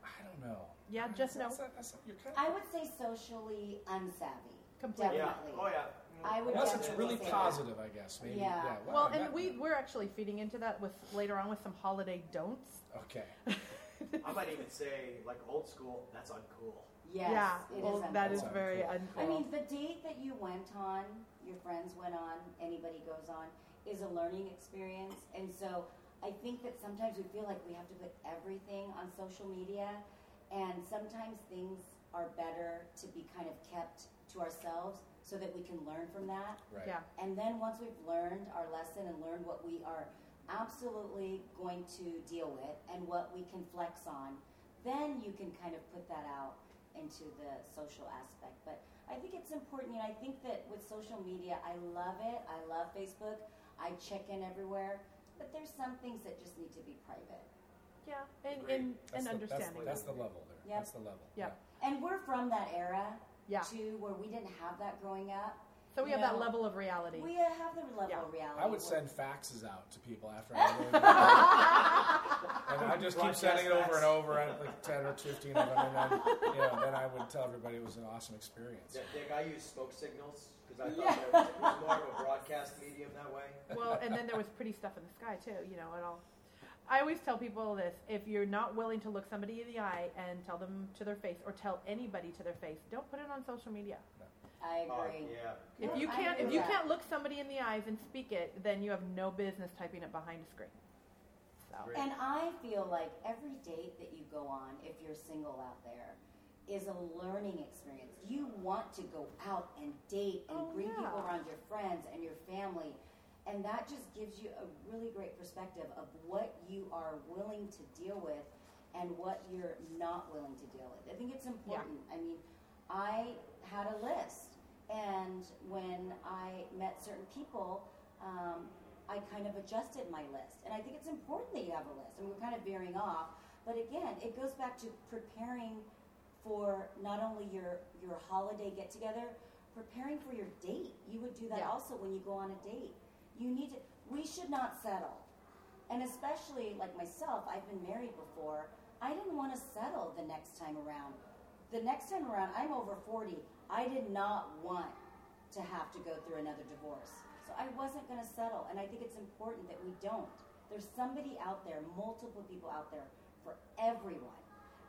I don't know. Yeah, just know. That's not- that's not- you're kind I would say socially unsavvy. Completely. Yeah. Definitely. Oh, yeah. Mm. I would unless it's really say that. positive, I guess. Maybe. Yeah. Yeah. wow, Well, and met we we're actually feeding into that with later on with some holiday don'ts. Okay. I might even say, like old school, that's uncool. Yes, yeah, it well, is that is very Uncool. uncool. I mean, the date that you went on, your friends went on, anybody goes on, is a learning experience. And so I think that sometimes we feel like we have to put everything on social media, and sometimes things are better to be kind of kept to ourselves so that we can learn from that. Right. yeah, And then once we've learned our lesson and learned what we are absolutely going to deal with and what we can flex on, then you can kind of put that out into the social aspect. But I think it's important. You know, I think that with social media, I love it. I love Facebook. I check in everywhere. But there's some things that just need to be private. yeah, and Agreed. and, That's and the, understanding. That's the, that's the level there. Yep. That's the level. Yep. And we're from that era yeah, too, where we didn't have that growing up. So we You have that know, level of reality. We uh, have the level Yeah. of reality. I would send faxes out to people after I really and I just keep sending it over and over, and like ten or fifteen of them, and then you know, then I would tell everybody it was an awesome experience. Dick, Dick, I use smoke signals because I Yeah. thought that it was, it was more of a broadcast medium that way. well, and then there was pretty stuff in the sky too. You know, it all. I always tell people this: if you're not willing to look somebody in the eye and tell them to their face, or tell anybody to their face, don't put it on social media. I Oh, agree. yeah. If you can't, if you that. can't look somebody in the eyes and speak it, then you have no business typing it behind a screen. So. And I feel like every date that you go on, if you're single out there, is a learning experience. You want to go out and date and Oh, bring people around your friends and your family. And that just gives you a really great perspective of what you are willing to deal with and what you're not willing to deal with. I think it's important. I mean, I had a list, and when I met certain people, um, I kind of adjusted my list. And I think it's important that you have a list. I And we're kind of veering off, but again, it goes back to preparing for not only your your holiday get together, preparing for your date. You would do that Yeah. also when you go on a date. You need to. We should not settle, and especially like myself, I've been married before. I didn't want to settle the next time around. The next time around, I'm over 40. I did not want to have to go through another divorce. So I wasn't going to settle. And I think it's important that we don't. There's somebody out there, multiple people out there for everyone.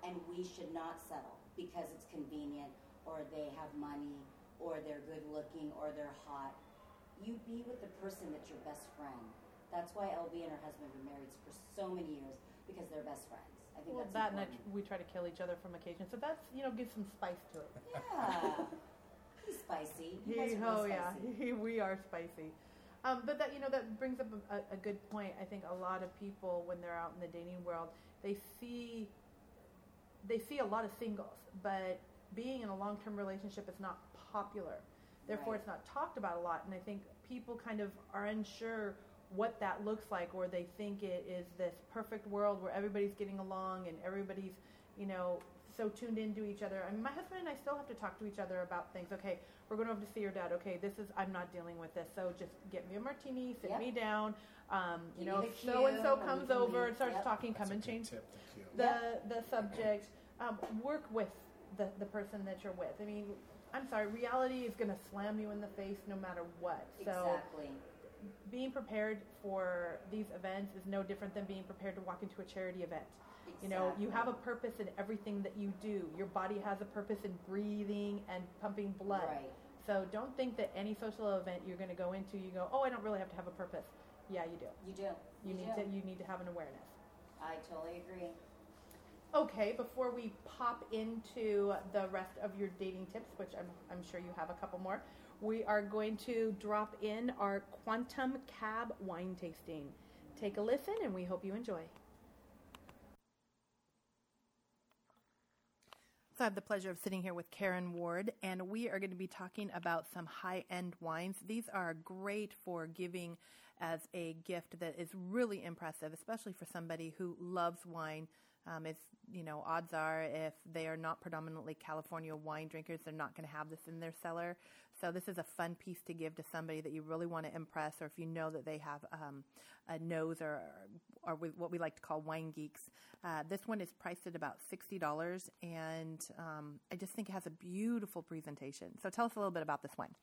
And we should not settle because it's convenient or they have money or they're good looking or they're hot. You be with the person that's your best friend. That's why LB and her husband have been married for so many years because they're best friends. I think Well, that's that and important. we try to kill each other from occasion, so that's you know gives some spice to it. Yeah. He's spicy. You guys He, are oh real yeah, spicy. we are spicy. Um, but that you know that brings up a, a good point. I think a lot of people when they're out in the dating world, they see they see a lot of singles, but being in a long term relationship is not popular. Therefore, Right. it's not talked about a lot, and I think people kind of are unsure what that looks like, or they think it is this perfect world where everybody's getting along and everybody's, you know, so tuned into each other. I mean, my husband and I still have to talk to each other about things. Okay, we're going over to see your dad. Okay, this is I'm not dealing with this, so just get me a martini, sit Yep. me down. Um, you Give know, me if so and so comes over and starts Yep. talking, That's come a and change tip. Thank you. the the subject. Um, work with the the person that you're with. I mean, I'm sorry, reality is going to slam you in the face no matter what. So Exactly. being prepared for these events is no different than being prepared to walk into a charity event. Exactly. You know, you have a purpose in everything that you do. Your body has a purpose in breathing and pumping blood. Right. So don't think that any social event you're going to go into, you go, oh, I don't really have to have a purpose. Yeah, you do. You do. You, need do. to. You need to have an awareness. I totally agree. Okay, before we pop into the rest of your dating tips, which I'm, I'm sure you have a couple more, we are going to drop in our Quantum Cab wine tasting. Take a listen, and we hope you enjoy. So I have the pleasure of sitting here with Karen Ward, and we are going to be talking about some high-end wines. These are great for giving as a gift that is really impressive, especially for somebody who loves wine. Um, it's you know, odds are if they are not predominantly California wine drinkers, they're not going to have this in their cellar. So this is a fun piece to give to somebody that you really want to impress, or if you know that they have um, a nose or, or what we like to call wine geeks. Uh, this one is priced at about sixty dollars, and um, I just think it has a beautiful presentation. So tell us a little bit about this wine.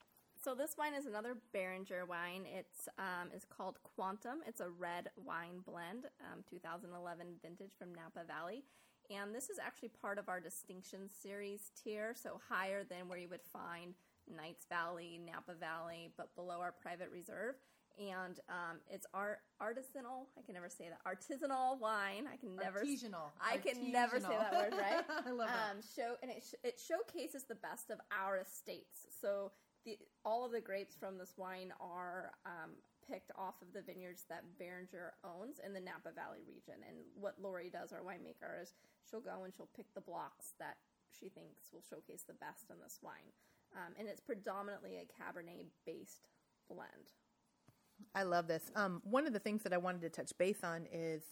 So this wine is another Beringer wine. It's um, is called Quantum. It's a red wine blend, um, 2011 vintage from Napa Valley, and this is actually part of our Distinction Series tier, so higher than where you would find Knights Valley, Napa Valley, but below our private reserve. And um, it's art artisanal. I can never say that artisanal wine. I can never. Artisanal. I can never say that word right. I love that. um, show and it, sh- it showcases the best of our estates. So the all of the grapes from this wine are um, picked off of the vineyards that Beringer owns in the Napa Valley region. And what Lori does, our winemaker, is she'll go and she'll pick the blocks that she thinks will showcase the best in this wine. Um, and it's predominantly a Cabernet based blend. I love this. Um, one of the things that I wanted to touch base on is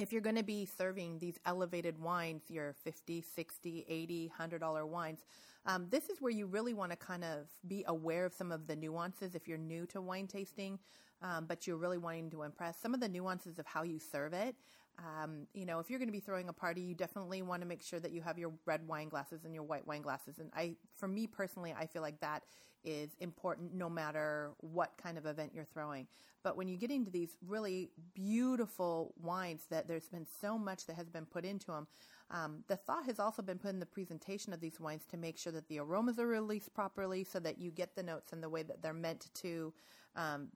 if you're going to be serving these elevated wines, your 50, 60, 80, 100 dollar wines, um, this is where you really want to kind of be aware of some of the nuances if you're new to wine tasting, um, but you're really wanting to impress. Some of the nuances of how you serve it. Um, you know, if you're going to be throwing a party, you definitely want to make sure that you have your red wine glasses and your white wine glasses. And I, for me personally, I feel like that is important no matter what kind of event you're throwing. But when you get into these really beautiful wines that there's been so much that has been put into them, um, the thought has also been put in the presentation of these wines to make sure that the aromas are released properly so that you get the notes in the way that they're meant to um,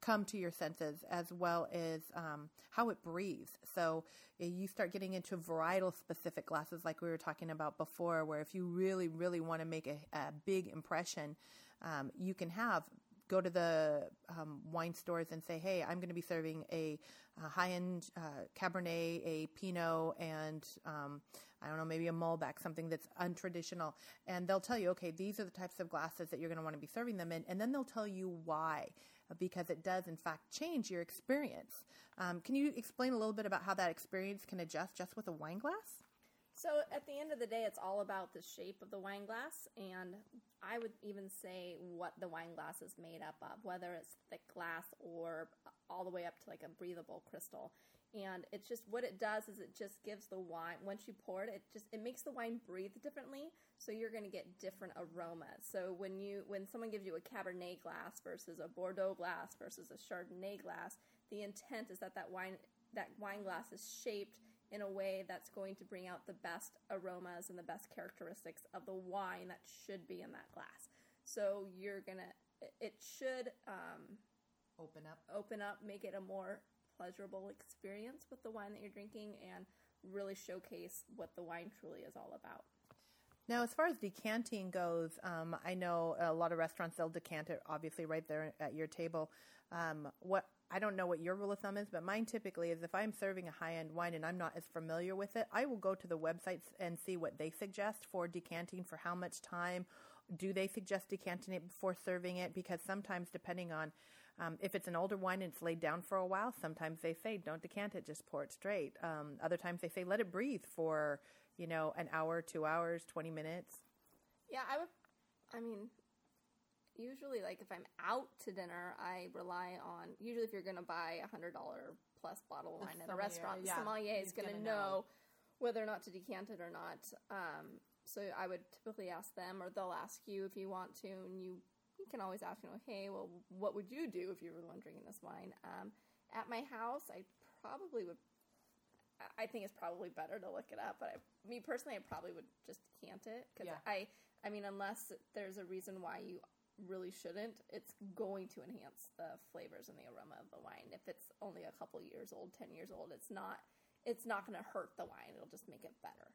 come to your senses as well as um, how it breathes. So eh, you start getting into varietal specific glasses like we were talking about before, where if you really, really want to make a, a big impression, um, you can have go to the um, wine stores and say, "Hey, I'm going to be serving a, a high-end uh, Cabernet, a Pinot, and um, I don't know, maybe a Malbec, something that's untraditional." And they'll tell you, "Okay, these are the types of glasses that you're going to want to be serving them in," and then they'll tell you why, because it does in fact change your experience. Um, can you explain a little bit about how that experience can adjust just with a wine glass? So at the end of the day, it's all about the shape of the wine glass, and I would even say what the wine glass is made up of, whether it's thick glass or all the way up to like a breathable crystal. And it's just what it does is it just gives the wine once you pour it, it just it makes the wine breathe differently. So you're going to get different aromas. So when you when someone gives you a Cabernet glass versus a Bordeaux glass versus a Chardonnay glass, the intent is that that wine that wine glass is shaped in a way that's going to bring out the best aromas and the best characteristics of the wine that should be in that glass. So you're gonna, it should um, open up, open up, make it a more pleasurable experience with the wine that you're drinking, and really showcase what the wine truly is all about. Now, as far as decanting goes, um, I know a lot of restaurants they'll decant it obviously right there at your table. Um, what I don't know what your rule of thumb is, but mine typically is if I'm serving a high end wine and I'm not as familiar with it, I will go to the websites and see what they suggest for decanting, for how much time. Do they suggest decanting it before serving it? Because sometimes, depending on um, if it's an older wine and it's laid down for a while, sometimes they say don't decant it, just pour it straight. Um, other times they say let it breathe for you know an hour, two hours, twenty minutes. Yeah, I would. I mean, usually like if I'm out to dinner, I rely on usually if you're going to buy a hundred dollar plus bottle of wine at a restaurant, yeah, the sommelier is going to know, whether or not to decant it or not. Um, so I would typically ask them, or they'll ask you if you want to, and you you can always ask, you know, hey, well, what would you do if you were the one drinking this wine? Um, at my house, I probably would. I think it's probably better to look it up, but I, me personally, I probably would just decant it because yeah. I, I mean, unless there's a reason why you really shouldn't, it's going to enhance the flavors and the aroma of the wine. If it's only a couple years old, 10 years old, it's not it's not going to hurt the wine. It'll just make it better.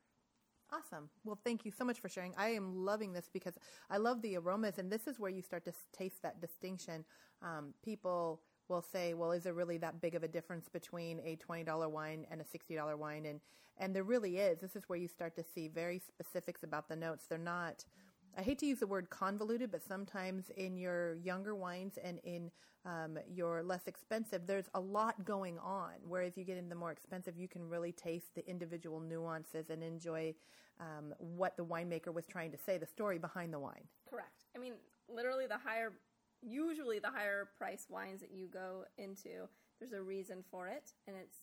Awesome. Well, thank you so much for sharing. I am loving this because I love the aromas, and this is where you start to taste that distinction. Um, people will say, "Well, is there really that big of a difference between a twenty dollar wine and a sixty dollar wine?" And and there really is. This is where you start to see very specifics about the notes. They're not I hate to use the word convoluted, but sometimes in your younger wines and in um, your less expensive, there's a lot going on. Whereas you get into the more expensive, you can really taste the individual nuances and enjoy um, what the winemaker was trying to say, the story behind the wine. Correct. I mean, literally, the higher, usually the higher price wines that you go into, there's a reason for it, and it's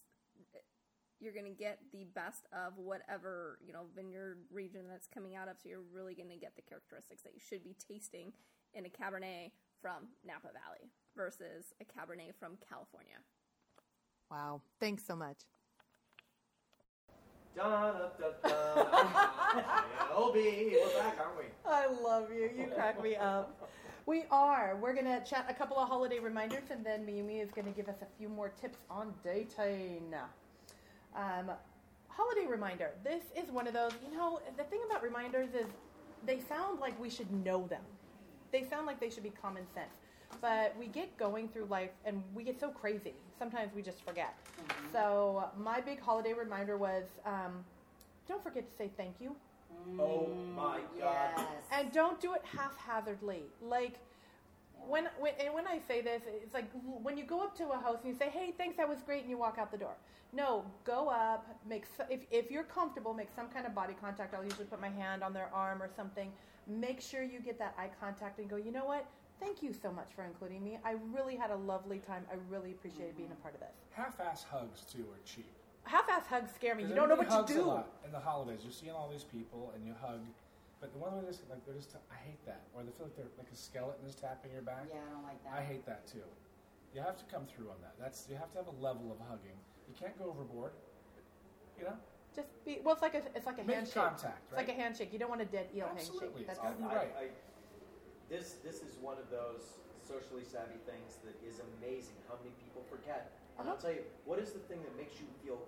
you're going to get the best of whatever you know vineyard region that's coming out of. So you're really going to get the characteristics that you should be tasting in a Cabernet from Napa Valley versus a Cabernet from California. Wow! Thanks so much. LB, we're back, aren't we? I love you. You crack me up. We are. We're going to chat a couple of holiday reminders, and then Mimi is going to give us a few more tips on dating. Um, holiday reminder. This is one of those, you know, the thing about reminders is they sound like we should know them. They sound like they should be common sense. But we get going through life and we get so crazy. Sometimes we just forget. Mm-hmm. So, my big holiday reminder was um, don't forget to say thank you. Oh my God. Yes. And don't do it haphazardly. Like, when, when and when I say this, it's like when you go up to a house and you say, "Hey, thanks, that was great," and you walk out the door. No, go up, make so, if if you're comfortable, make some kind of body contact. I'll usually put my hand on their arm or something. Make sure you get that eye contact and go. You know what? Thank you so much for including me. I really had a lovely time. I really appreciated being a part of this. Half-ass hugs too are cheap. Half-ass hugs scare me. You don't know what you hugs do. A lot in the holidays, you're seeing all these people and you hug, but the one way just like they're just I hate that, or they feel like they're like a skeleton is tapping your back. Yeah, I don't like that. I hate that too. You have to come through on that. That's you have to have a level of hugging. You can't go overboard. You know, Just be well. It's like a it's like a Make handshake. contact, It's like a handshake. You don't want a dead eel Absolutely. handshake. That's It's I, You're right. I, this this is one of those socially savvy things that is amazing how many people forget. And I'll Uh-huh. tell you, what is the thing that makes you feel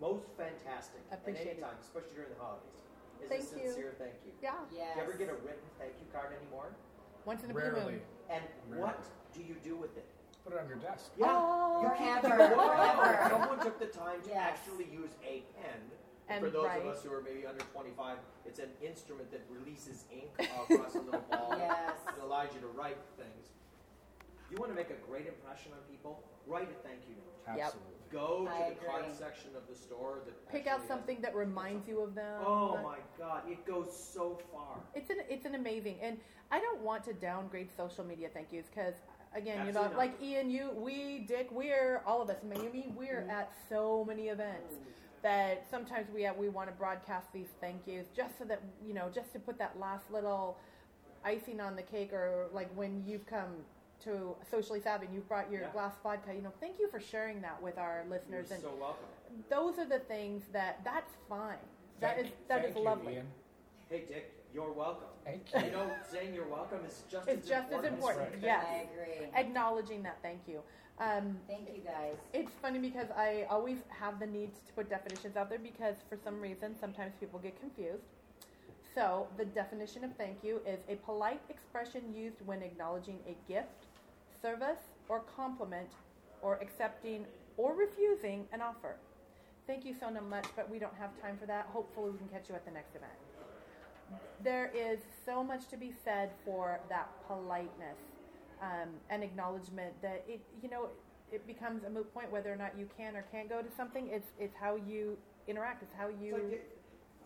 most fantastic at Appreciated. any time, especially during the holidays, is Thank a you. sincere thank you. yeah. Yes. Do you ever get a written thank you card anymore? Once in a blue rarely moon. And Rarely. what do you do with it? put it on your desk. Yeah, Oh. you can't Forever, even look at it. Someone took the time to Yes. actually use a pen. And for those write. of us who are maybe under 25, it's an instrument that releases ink across a little ball Yes. that allows you to write things. You want to make a great impression on people? Write a thank you note. Yep. Absolutely. Go to I the card agree. section of the store that Pick out something that reminds you of them. Oh my God, it goes so far. It's an it's an amazing, and I don't want to downgrade social media thank yous because again, you know, not. like Ian, you, we, Dick, we're all of us, Maybe we're Mm-hmm. at so many events that sometimes we have, we want to broadcast these thank yous just so that you know, just to put that last little icing on the cake, or like when you've come to socially savvy and you've brought your Yeah. glass vodka, you know, thank you for sharing that with our You're listeners, and so welcome. those are the things that that's fine. That is Thank- that thank is you, lovely. Ian. Hey Dick, you're welcome. Thank You you. know, saying you're welcome is just as important. It's as just as important. important. right. Yes. I agree. acknowledging that thank you. Um, Thank you guys. it's funny because I always have the need to put definitions out there because for some reason sometimes people get confused. So the definition of thank you is a polite expression used when acknowledging a gift, service, or compliment, or accepting or refusing an offer. Thank you so much, but we don't have time for that. Hopefully, we can catch you at the next event. There is so much to be said for that politeness um, and acknowledgement that it, you know, it becomes a moot point whether or not you can or can't go to something. It's it's how you interact. It's how It's you. like,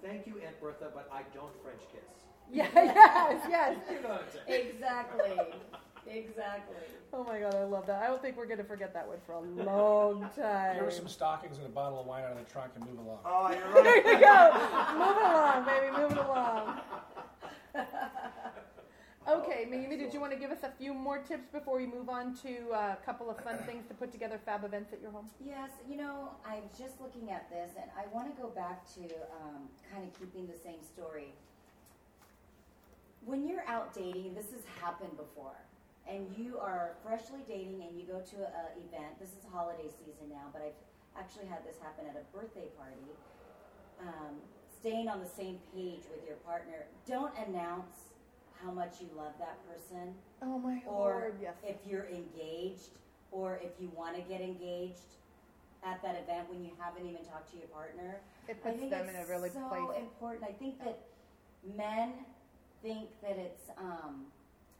thank you, Aunt Bertha, but I don't French kiss. yeah. Yes. Yes. You know what I'm saying? Exactly. exactly. Oh my god, I love that. I don't think we're gonna forget that one for a long time. Give were some stockings and a bottle of wine out of the trunk and move along. Oh, you're right. There you go. Move along, baby. Move it along. Okay, Mimi, did you want to give us a few more tips before we move on to uh, a couple of fun things to put together fab events at your home? Yes, you know, I'm just looking at this, and I want to go back to um, kind of keeping the same story. When you're out dating, this has happened before, and you are freshly dating, and you go to an event. This is holiday season now, but I've actually had this happen at a birthday party. Um, staying on the same page with your partner. Don't announce how much you love that person Oh my or lord, yes. if you're engaged or if you want to get engaged at that event when you haven't even talked to your partner. It puts them in a really so place. important. I think that men think that it's um,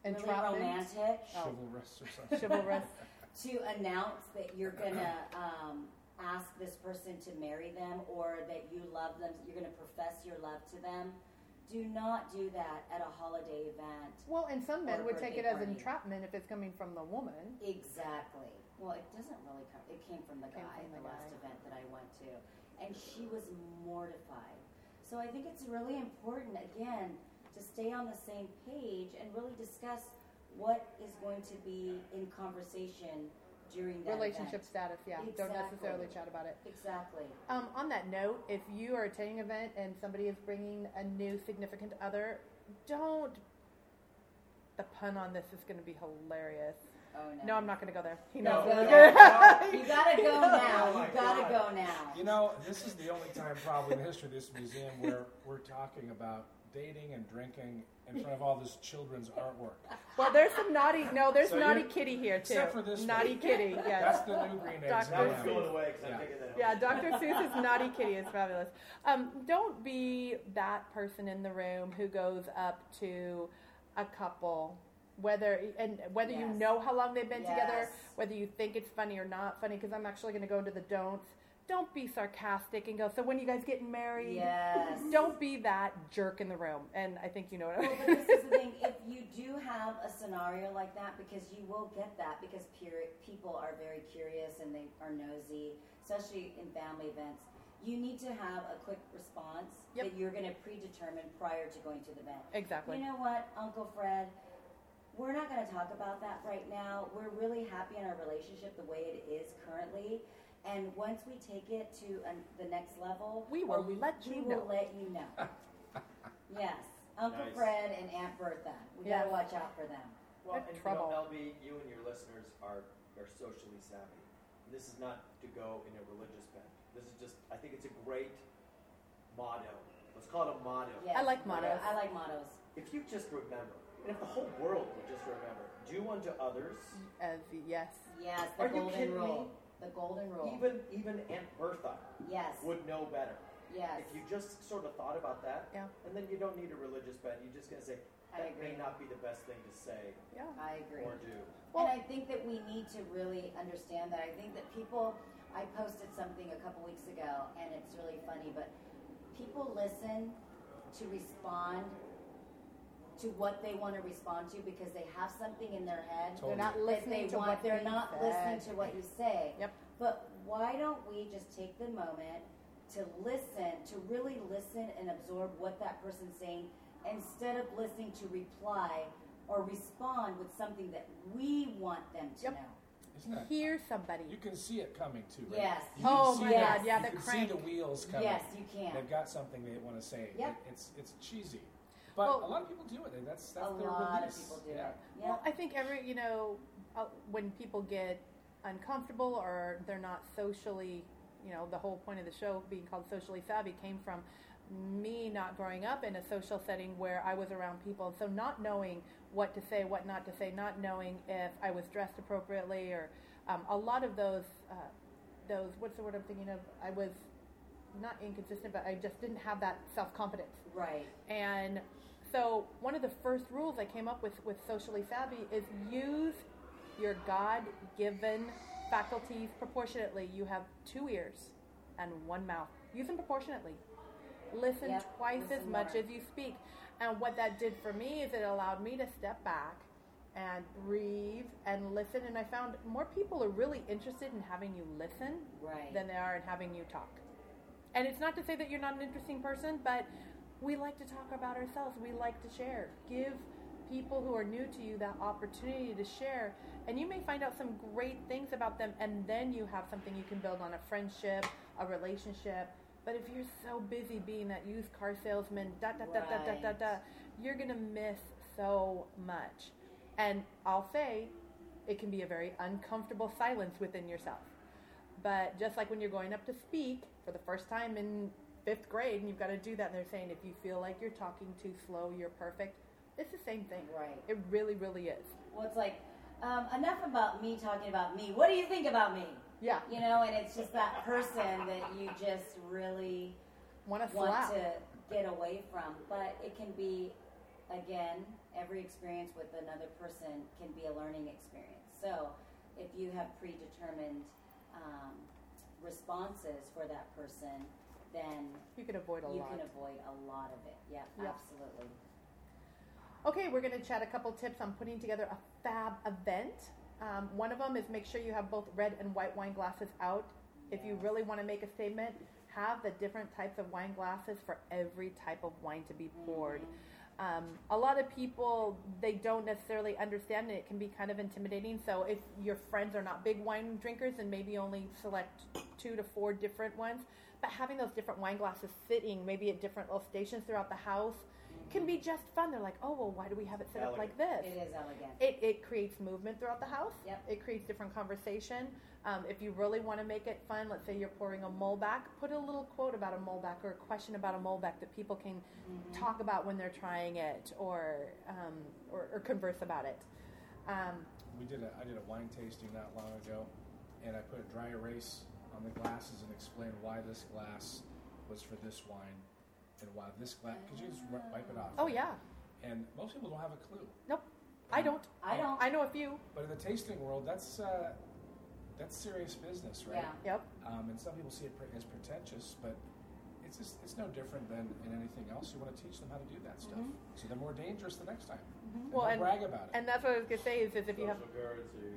really romantic Oh. Chivalrous or something. Chivalrous. to announce that you're gonna um, ask this person to marry them or that you love them. You're gonna profess your love to them. Do not do that at a holiday event. Well, and some men would take it as party. entrapment if it's coming from the woman. Exactly. Well, it doesn't really come. It came from the Came guy from at the the last event that I went to, and she was mortified. So I think it's really important again to stay on the same page and really discuss what is going to be in conversation during that Relationship event. status, yeah. Don't necessarily chat about it. Exactly. Um, on that note, if you are attending an event and somebody is bringing a new significant other, don't. The pun on this is going to be hilarious. Oh no. No, I'm not going to go there. He No, knows. No, it. no, You gotta go now. Oh my You gotta go now. You know, this is the only time probably in the history of this museum where we're talking about dating and drinking in front of all this children's artwork. Well, there's some naughty. No, there's So naughty kitty here too. except for this naughty one. kitty. That's the new green eggs. Dr. Now now. going away because Yeah. I'm thinking that. Yeah, Dr. Seuss's naughty kitty is fabulous. Um, don't be that person in the room who goes up to a couple whether and whether you know how long they've been together, whether you think it's funny or not funny. Because I'm actually going to go into the don'ts. Don't be sarcastic and go. So when you guys get married, Yes. don't be that jerk in the room. And I think you know what I Well, mean. but this is the thing. If you do have a scenario like that, because you will get that, because pure, people are very curious and they are nosy, especially in family events. You need to have a quick response Yep. that you're going to predetermine prior to going to the event. exactly. You know what, Uncle Fred? We're not going to talk about that right now. We're really happy in our relationship the way it is currently. And once we take it to an, the next level, We will or let we you will know. let you know. yes, Uncle Nice. Fred and Aunt Bertha. We Yes. gotta watch out for them. Well, Good and trouble. you know, LB, you and your listeners are, are socially savvy. This is not to go in a religious bent. This is just, I think it's a great motto. Let's call it a motto. Yes, I like mottos. I like mottos. If you just remember, and if the whole world would just remember, do unto others, As yes, Yes, the Are you golden kidding me? rule. The golden rule. even even Aunt Bertha yes. would know better. yes. If you just sort of thought about that, Yeah. and then you don't need a religious bent. You're just gonna say I that agree. may not be the best thing to say yeah. I agree. or do. Well- and I think that we need to really understand that. I think that people, I posted something a couple weeks ago, and it's really funny, but people listen to respond to what they want to respond to because they have something in their head Totally. They're not listening they to want. what they're not said. listening to what you say. Yep. But why don't we just take the moment to listen, to really listen and absorb what that person's saying instead of listening to reply or respond with something that we want them to Yep. know? Isn't that? Hear somebody. You can see it coming too, right? Yes. You Oh my the- God, yeah, you the can crank. see the wheels coming. Yes, you can. They've got something they want to say. Yep. It- it's it's cheesy, but Well- a lot of people do it. That's that's A their lot release. of people do yeah. it. Well, I think every you know uh, when people get uncomfortable or they're not socially, you know, the whole point of the show being called socially savvy came from me not growing up in a social setting where I was around people, so not knowing what to say, what not to say, not knowing if I was dressed appropriately, or um, a lot of those uh, those what's the word I'm thinking of? I was not inconsistent, but I just didn't have that self confidence. Right. And so one of the first rules I came up with with socially savvy is use your God-given faculties proportionately. You have two ears and one mouth. Use them proportionately. Listen Yep, twice as listen much as you speak. And what that did for me is it allowed me to step back and breathe and listen. And I found more people are really interested in having you listen Right. than they are in having you talk. And it's not to say that you're not an interesting person, but we like to talk about ourselves. We like to share. Give people who are new to you that opportunity to share. And you may find out some great things about them, and then you have something you can build on a friendship, a relationship. But if you're so busy being that used car salesman, da da da da da da da, you're going to miss so much. And I'll say, it can be a very uncomfortable silence within yourself. But just like when you're going up to speak for the first time in fifth grade, and you've got to do that, and they're saying if you feel like you're talking too slow, you're perfect. It's the same thing. Right. It really, really is. Well, it's like um, enough about me talking about me. What do you think about me? Yeah. You know, and it's just that person that you just really Want to want to get away from. But it can be, again, every experience with another person can be a learning experience. So if you have predetermined um, responses for that person, then You can avoid a you lot. can avoid a lot of it. Yeah, Yep. absolutely. Okay, we're going to chat a couple tips on putting together a fab event. Um, one of them is make sure you have both red and white wine glasses out. If you really want to make a statement, have the different types of wine glasses for every type of wine to be poured. Um, a lot of people they don't necessarily understand and it can be kind of intimidating. So if your friends are not big wine drinkers, and maybe only select two to four different ones. But having those different wine glasses sitting maybe at different little stations throughout the house can be just fun. They're like, oh well, why do we have it set up like this? It is elegant. It, it creates movement throughout the house. Yep. It creates different conversation. Um, if you really want to make it fun, let's say you're pouring a Malbec, put a little quote about a Malbec or a question about a Malbec that people can Mm-hmm. talk about when they're trying it or, um, or, or converse about it. Um, We did a I did a wine tasting not long ago, and I put a dry erase on the glasses and explain why this glass was for this wine, and why this glass because you just wipe it off. oh, right? yeah. And most people don't have a clue. Nope. I don't. I don't. I know a few. But in the tasting world, that's uh, that's serious business, right? Yeah. Yep. Um, and some people see it as pretentious, but it's just, it's no different than in anything else. You want to teach them how to do that stuff, Mhm. so they're more dangerous the next time. And Well, they'll and- brag about it. And that's what I was gonna say is, is if you have Social.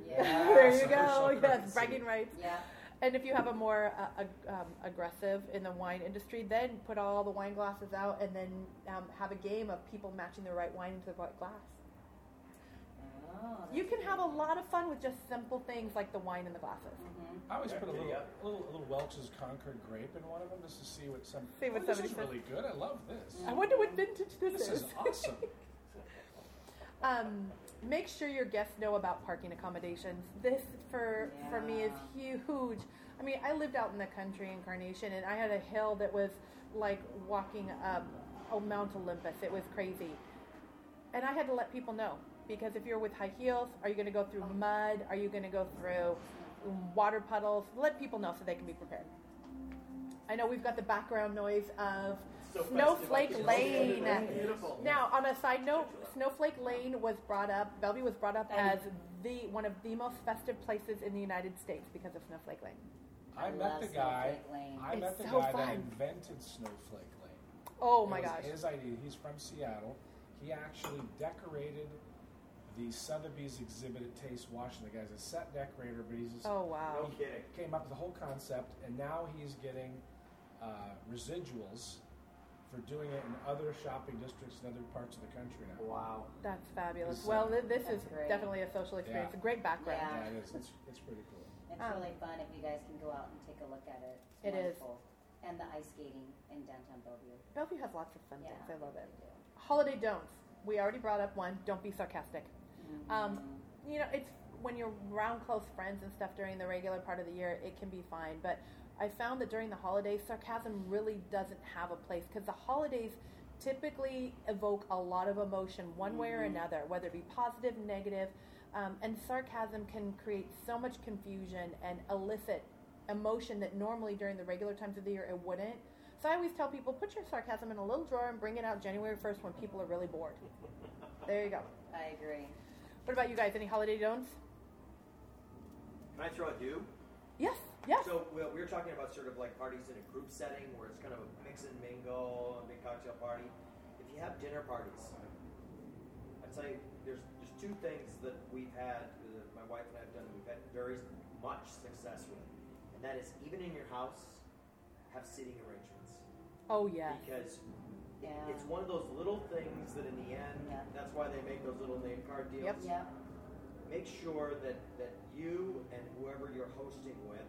Yeah. there you go. Yes, bragging rights. Yeah. And if you have a more uh, ag- um, aggressive in the wine industry, then put all the wine glasses out and then um, have a game of people matching the right wine into the right glass. Oh, You can good. have a lot of fun with just simple things like the wine in the glasses. Mhm. I always Yeah, put a little, you a little, a little Welch's Concord grape in one of them just to see what some. See what oh, this somebody is really good. I love this. I wonder what vintage this, is. This is awesome. Um, make sure your guests know about parking accommodations. This for for me is huge. I mean, I lived out in the country in Carnation, and I had a hill that was like walking up oh, Mount Olympus. It was crazy, and I had to let people know because if you're with high heels, are you going to go through mud? Are you going to go through water puddles? Let people know so they can be prepared. I know we've got the background noise of Snowflake. Lane. Beautiful. Now, on a side note, Snowflake Lane was brought up. Bellevue was brought up as the one of the most festive places in the United States because of Snowflake Lane. I, I met love the guy. Snowflake Lane. I It's met the so guy fun. that invented Snowflake Lane. Oh It my was gosh! His idea. He's from Seattle. He actually decorated the Sotheby's exhibit at Taste Washington. The guy's a set decorator, but he's just Oh No wow! kidding. came up with the whole concept, and now he's getting uh, residuals for doing it in other shopping districts in other parts of the country now. Wow. That's fabulous. He's, Well, uh, th- this is great. definitely a social experience. Yeah. A great background. Yeah. Yeah, it is. It's, it's pretty cool. It's Um, really fun if you guys can go out and take a look at it. It's It is. wonderful. And the ice skating in downtown Bellevue. Bellevue has lots of fun Yeah, things. I love it. do. Holiday don'ts. We already brought up one. Don't be sarcastic. Um, Mhm. you know, it's when you're around close friends and stuff during the regular part of the year, it can be fine. But I found that during the holidays, sarcasm really doesn't have a place because the holidays typically evoke a lot of emotion one way or Mhm. another, whether it be positive, negative, um, and sarcasm can create so much confusion and elicit emotion that normally during the regular times of the year it wouldn't. So I always tell people, put your sarcasm in a little drawer and bring it out January 1st when people are really bored. There you go. I agree. What about you guys? Any holiday don'ts? Can I throw a do? Yes, yes. So we we were talking about sort of like parties in a group setting where it's kind of a mix and mingle, a big cocktail party. If you have dinner parties, I'd say there's there's two things that we've had, uh, my wife and I have done, we've had very much success with, and that is even in your house, have seating arrangements Oh yeah. because Yeah. it's one of those little things that in the end, Yeah. that's why they make those little name card deals Yep. Yep. make sure that, that you and whoever you're hosting with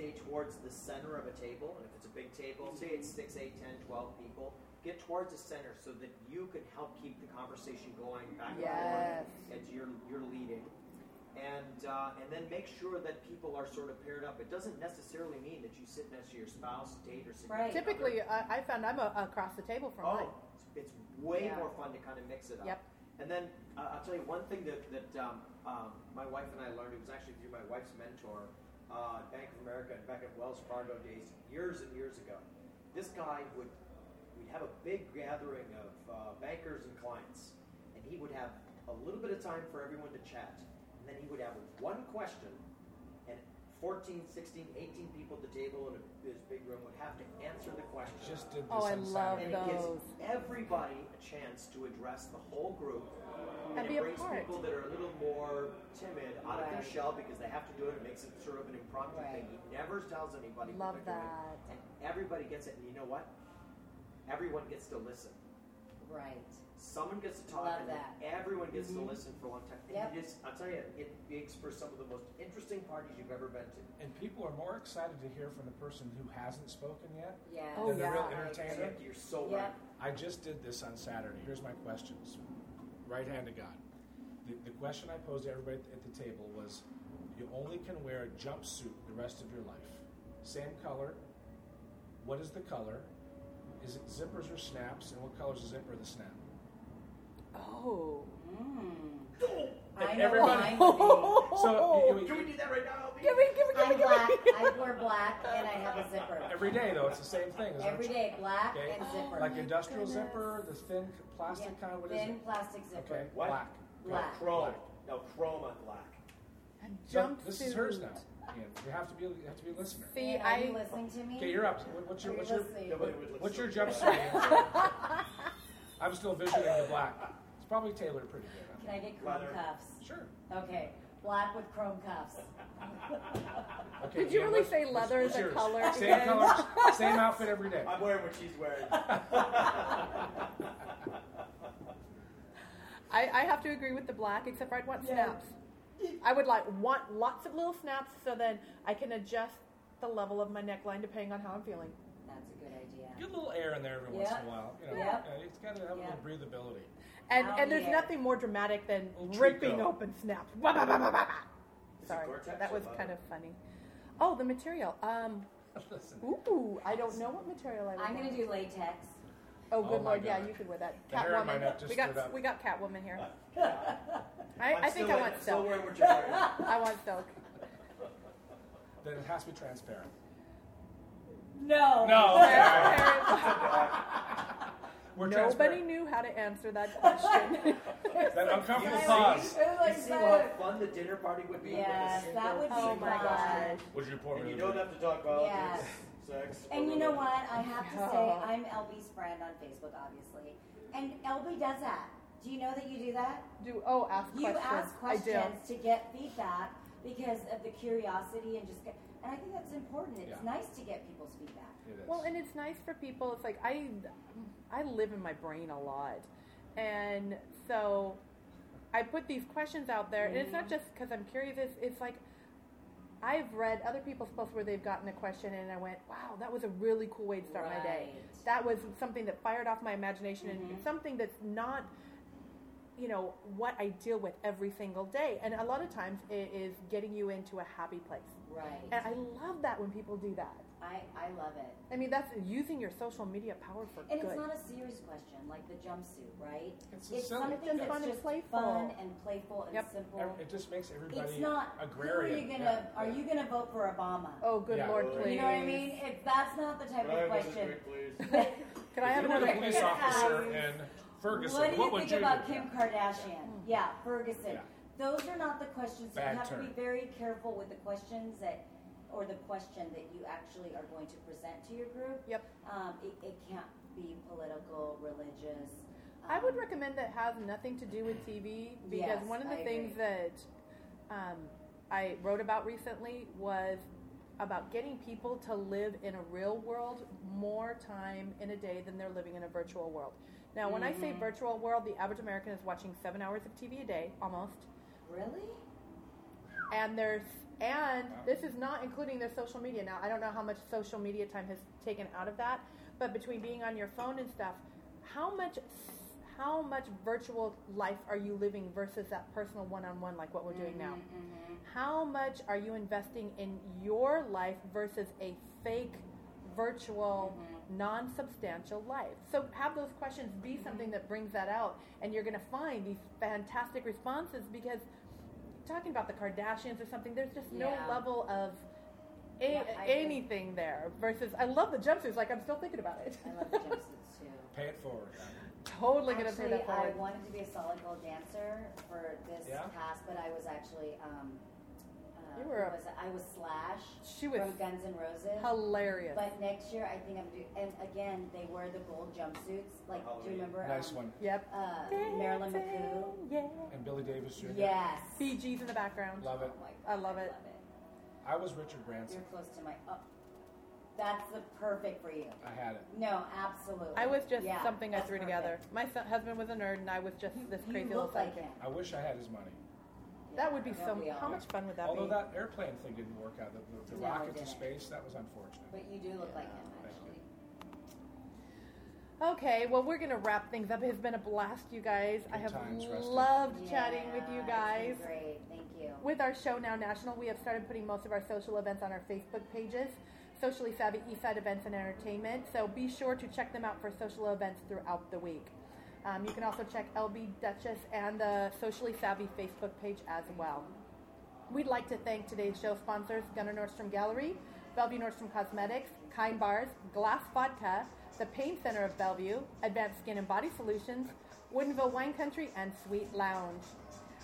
stay towards the center of a table. And if it's a big table, say it's 6, 8, 10, 12 people, get towards the center so that you can help keep the conversation going back and forth as you're, you're leading. And, uh, and then make sure that people are sort of paired up. It doesn't necessarily mean that you sit next to your spouse, date, or significant Right. Typically, I, I found I'm a, across the table from mine. Oh, it's, it's way Yeah. more fun to kind of mix it up. Yep. And then uh, I'll tell you one thing that, that um, um, my wife and I learned. It was actually through my wife's mentor, uh, Bank of America, and back at Wells Fargo days, years and years ago. This guy would we'd have a big gathering of uh, bankers and clients, and he would have a little bit of time for everyone to chat, and then he would have one question, 14, 16, 18 people at the table in a, this big room would have to answer the question. Just did this Oh, I love Saturday. And it gives everybody a chance to address the whole group. And And, be it brings part. people that are a little more timid out of their shell because they have to do it. It makes it sort of an impromptu Right. thing. He never tells anybody Love what they're doing. that. And everybody gets it. And you know what? Everyone gets to listen. Right. Someone gets to talk, Love and that. everyone gets Mhm. to listen for a long time. Yep. you just, I'll tell you, it makes for some of the most interesting parties you've ever been to. And people are more excited to hear from the person who hasn't spoken yet Yeah. Oh, than the real yeah. I agree. entertainer. You're so Yep. right. I just did this on Saturday. Here's my questions. Right hand to God. The, the question I posed to everybody at the table was you only can wear a jumpsuit the rest of your life. Same color. What is the color? Is it zippers or snaps? And what color is the zipper or the snap? Oh. Mm. I And know everybody- mine would be. So you- you- Can we do that right now? LB? Give me, give me, give me, I'm give me. black. I wear black and I have a zipper. every day though, it's the same thing. isn't it? Every day, black Okay. and zipper. Like industrial goodness. zipper, the thin plastic Yeah, kind. What is thin it? plastic zipper. Okay, What? black. Black. Chrome. No, chrome on black. And So this is hers now. Ian. You have to be. You have to be a listener. See, And are you I listening to me? Okay, you're up. What- What's your Are you what's your listening? Nobody would listen what's your to it. jumpsuit? I'm still visioning the black. It's probably tailored pretty good. Can I get chrome Leather. cuffs? Sure. Okay, black with chrome cuffs. Okay. Did you Ian, really what's- say what's- leather what's as a yours? color Same again? color, same outfit every day. I'm wearing what she's wearing. I, I have to agree with the black, except for I'd want Yeah. snaps. I would like want lots of little snaps so then I can adjust the level of my neckline depending on how I'm feeling. That's a good idea. Get a little air in there every once in Yeah. a while. You know, Yeah. yeah, it's got to have a Yeah. little breathability. And Out and there's here. nothing more dramatic than Little ripping Trico. open snaps. Wah, bah, bah, bah, bah, bah. Sorry, that was kind of funny. Oh, the material. Um, ooh, I don't know what material I would I'm gonna do latex. Oh, good Oh my lord, yeah, you could wear that. The hair Catwoman. we got stood up. we got Catwoman here. I, I'm I think I want I'm silk. wearing what you're wearing. I want silk. then it has to be transparent. No. No. We're Nobody transparent. knew how to answer that question. That uncomfortable You pause. see, It was like you see so- what fun the dinner party would be? with Yes, a that would be oh my fun. gosh. Would you pour And me you don't have to talk politics, Yes. sex. And you know what? I have to Yeah. say, oh. I'm LB's friend on Facebook, obviously. And LB does that. Do you know that you do that? Do oh ask You questions. ask I do. questions to get feedback because of the curiosity and just get, and I think that's important. It's Yeah. nice to get people's feedback. Well, and it's nice for people. It's like I, I live in my brain a lot, and so I put these questions out there, and it's not just because I'm curious. It's, it's like I've read other people's posts where they've gotten a question, and I went, "Wow, that was a really cool way to start my day." That was something that fired off my imagination, and Mhm. something that's not, you know, what I deal with every single day. And a lot of times, it is getting you into a happy place. Right. And I love that when people do that. I, I love it. I mean, that's using your social media power for And good. it's not a serious question like the jumpsuit, right? It's It's silly- something that's fun and just playful. fun and playful and Yep. simple. It just makes everybody It's not agrarian. Who are you gonna? Yeah. Are you gonna vote for Obama? oh, good Yeah. lord, please. You know what I mean? If that's not the type Can I of have this question. drink, please? Can I have you were the another? police Yeah. officer in Ferguson. What do you would think about do? Kim Kardashian? Yeah, Ferguson. Yeah. Those are not the questions. Bad you have to be very careful with the questions that, or the question that you actually are going to present to your group. Yep. Um, it, it can't be political, religious. I would um, recommend that has nothing to do with TV because Yes, one of the I things agree. that um, I wrote about recently was about getting people to live in a real world more time in a day than they're living in a virtual world. Now, when I say Mhm. virtual world, the average American is watching seven hours of TV a day, almost. Really? and there's and Wow. this is not including their social media now i don't know how much social media time has taken out of that but between being on your phone and stuff how much how much virtual life are you living versus that personal one-on-one like what we're doing now Mhm, mhm. how much are you investing in your life versus a fake virtual non-substantial life so have those questions be something that brings that out and you're going to find these fantastic responses because talking about the kardashians or something there's just no Yeah. level of a- Yeah, I agree. anything there versus i love the jumpsuits like i'm still thinking about it I love the jumpsuits too. Pay it forward. totally going to pay Actually, that I wanted to be a solid gold dancer for this Yeah? past, but I was actually um, You were a- was it? I was Slash she was from Guns N' Roses. hilarious But next year, I think I'm doing. And again, they wear the gold jumpsuits. Like, do you Halloween. remember? Nice um, one. yep Uh, Marilyn McCoo. yeah And Billy Davis Jr. Yes. Bee Gees in the background Love it. Oh my I love it. Love it. I was Richard Branson. You're close to my. Oh, that's the perfect for you. I had it. No, absolutely. I was just Yeah, something I threw perfect. together. My son, husband was a nerd, and I was just this crazy little look like him. I wish I had his money. That would be Yeah, so. we How all- much fun would that Although be? that airplane thing didn't work out, the, the, the No, it rocket to didn't. space, that was unfortunate. But you do look like him, Thank actually. Okay, well, we're gonna wrap things up. It's been a blast, you guys. I Good have times, Rusty. loved chatting with Yeah, you it's guys. been great. Thank you. With our show now national, we have started putting most of our social events on our Facebook pages, Socially Savvy Eastside Events and Entertainment. So be sure to check them out for social events throughout the week. Um, you can also check LB Dutchess and the Socially Savvy Facebook page as well. We'd like to thank today's show sponsors Gunnar Nordstrom Gallery, Bellevue Nordstrom Cosmetics, Kind Bars, Glass Vodka, the Pain Center of Bellevue, Advanced Skin and Body Solutions, Woodinville Wine Country, and Sweet Lounge.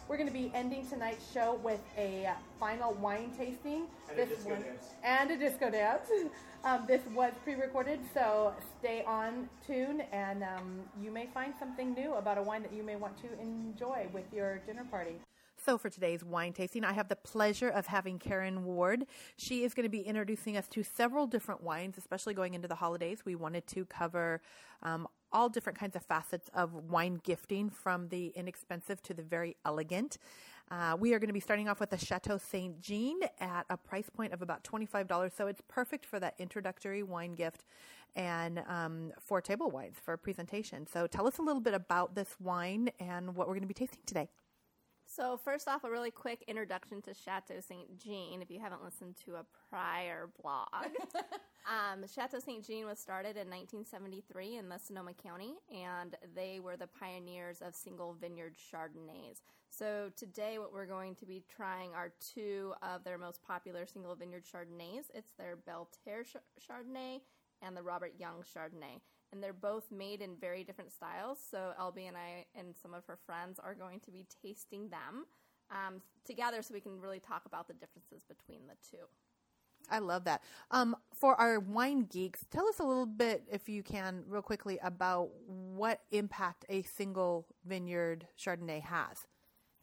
We're going to be ending tonight's show with a final wine tasting. And a disco dance. And a disco dance. Um, this was pre-recorded, so stay on tune, and um, you may find something new about a wine that you may want to enjoy with your dinner party. So, for today's wine tasting, I have the pleasure of having Karen Ward. She is going to be introducing us to several different wines, especially going into the holidays. We wanted to cover um, all different kinds of facets of wine gifting, from the inexpensive to the very elegant. Uh, we are going to be starting off with the Chateau Saint Jean at a price point of about $25. So it's perfect for that introductory wine gift and um, for table wines for a presentation. So tell us a little bit about this wine and what we're going to be tasting today. So, first off, a really quick introduction to Chateau Saint Jean. If you haven't listened to a prior blog, um, Chateau Saint Jean was started in 1973 in the Sonoma County, and they were the pioneers of single vineyard Chardonnays. So, today, what we're going to be trying are two of their most popular single vineyard Chardonnays. It's their Belle Terre Chardonnay and the Robert Young Chardonnay and they're both made in very different styles. So LB and I and some of her friends are going to be tasting them um, together, so we can really talk about the differences between the two. I love that. Um, for our wine geeks, tell us a little bit, if you can, real quickly, about what impact a single vineyard Chardonnay has.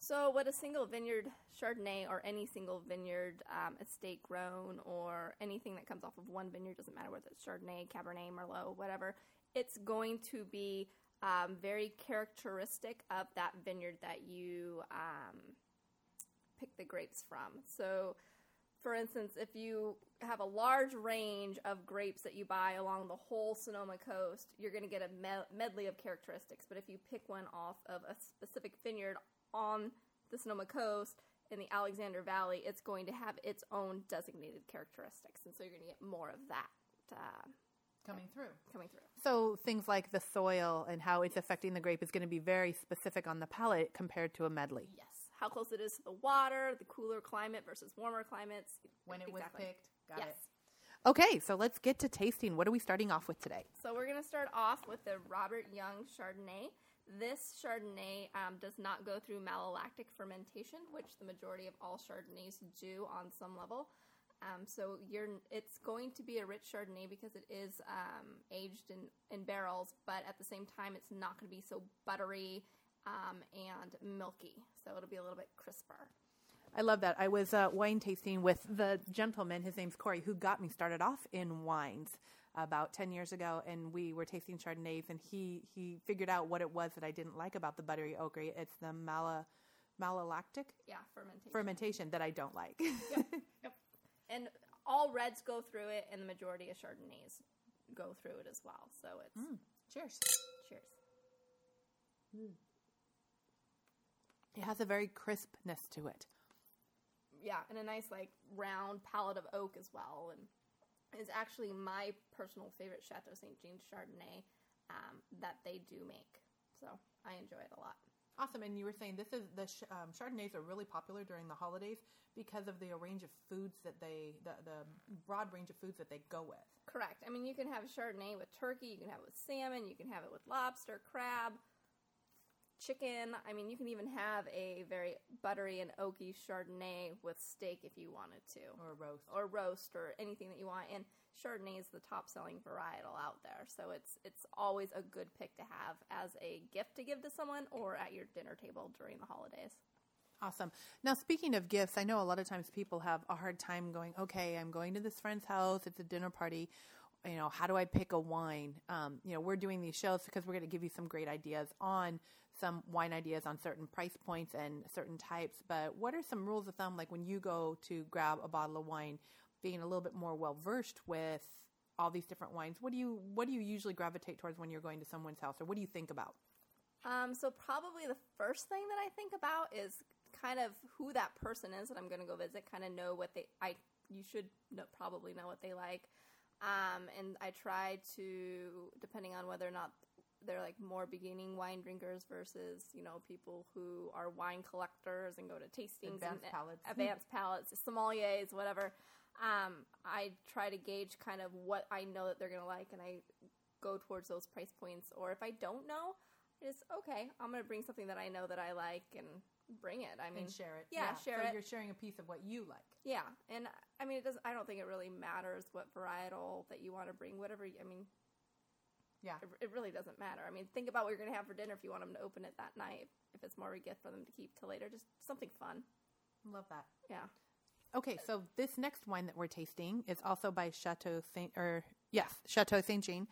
So, what a single vineyard Chardonnay or any single vineyard um, estate grown or anything that comes off of one vineyard doesn't matter whether it's Chardonnay, Cabernet, Merlot, whatever. It's going to be um, very characteristic of that vineyard that you um, pick the grapes from. So, for instance, if you have a large range of grapes that you buy along the whole Sonoma coast, you're going to get a medley of characteristics. But if you pick one off of a specific vineyard on the Sonoma coast in the Alexander Valley, it's going to have its own designated characteristics, and so you're going to get more of that uh, coming through. Coming through. So things like the soil and how it's affecting the grape is going to be very specific on the palate compared to a medley. Yes, how close it is to the water, the cooler climate versus warmer climates. When it exactly. was picked. Got yes. it. Okay, so let's get to tasting. What are we starting off with today? So we're going to start off with the Robert Young Chardonnay. This Chardonnay um, does not go through malolactic fermentation, which the majority of all Chardonnays do on some level. Um, so it's going to be a rich Chardonnay because it is um, aged in, in barrels, but at the same time, it's not going to be so buttery um, and milky. So it'll be a little bit crisper. I love that. I was uh, wine tasting with the gentleman, his name's Corey, who got me started off in wines about 10 years ago and we were tasting chardonnays and he he figured out what it was that i didn't like about the buttery oak it's the mala malolactic yeah fermentation fermentation that i don't like yep. yep. and all reds go through it and the majority of chardonnays go through it as well so it's mm. cheers cheers mm. it has a very crispness to it yeah and a nice like round palate of oak as well and is actually my personal favorite Chateau St. Jean Chardonnay um, that they do make. So I enjoy it a lot. Awesome. And you were saying this is the um, Chardonnays are really popular during the holidays because of the range of foods that they, the, the broad range of foods that they go with. Correct. I mean, you can have Chardonnay with turkey, you can have it with salmon, you can have it with lobster, crab, chicken. I mean, you can even have a very buttery and oaky Chardonnay with steak if you wanted to, or roast, or roast, or anything that you want. And Chardonnay is the top-selling varietal out there, so it's it's always a good pick to have as a gift to give to someone or at your dinner table during the holidays. Awesome. Now, speaking of gifts, I know a lot of times people have a hard time going, okay, I'm going to this friend's house, it's a dinner party. You know, how do I pick a wine? Um, you know, we're doing these shows because we're going to give you some great ideas on some wine ideas on certain price points and certain types, but what are some rules of thumb like when you go to grab a bottle of wine, being a little bit more well versed with all these different wines, what do you what do you usually gravitate towards when you're going to someone's house or what do you think about? Um, so probably the first thing that I think about is kind of who that person is that I'm going to go visit. Kind of know what they I you should know, probably know what they like. Um, and I try to, depending on whether or not they're like more beginning wine drinkers versus you know people who are wine collectors and go to tastings advanced and palates, advanced palates, sommeliers, whatever. Um, I try to gauge kind of what I know that they're gonna like, and I go towards those price points. Or if I don't know, It's okay. I'm gonna bring something that I know that I like and bring it. I mean, and share it. Yeah, share so it. You're sharing a piece of what you like. Yeah, and I mean, it doesn't. I don't think it really matters what varietal that you want to bring. Whatever. I mean, Yeah. it, it really doesn't matter. I mean, think about what you're going to have for dinner if you want them to open it that night. If it's more of a gift for them to keep till later, just something fun. Love that. Yeah. Okay, so this next wine that we're tasting is also by Chateau Saint, or yes, Chateau Saint Jean.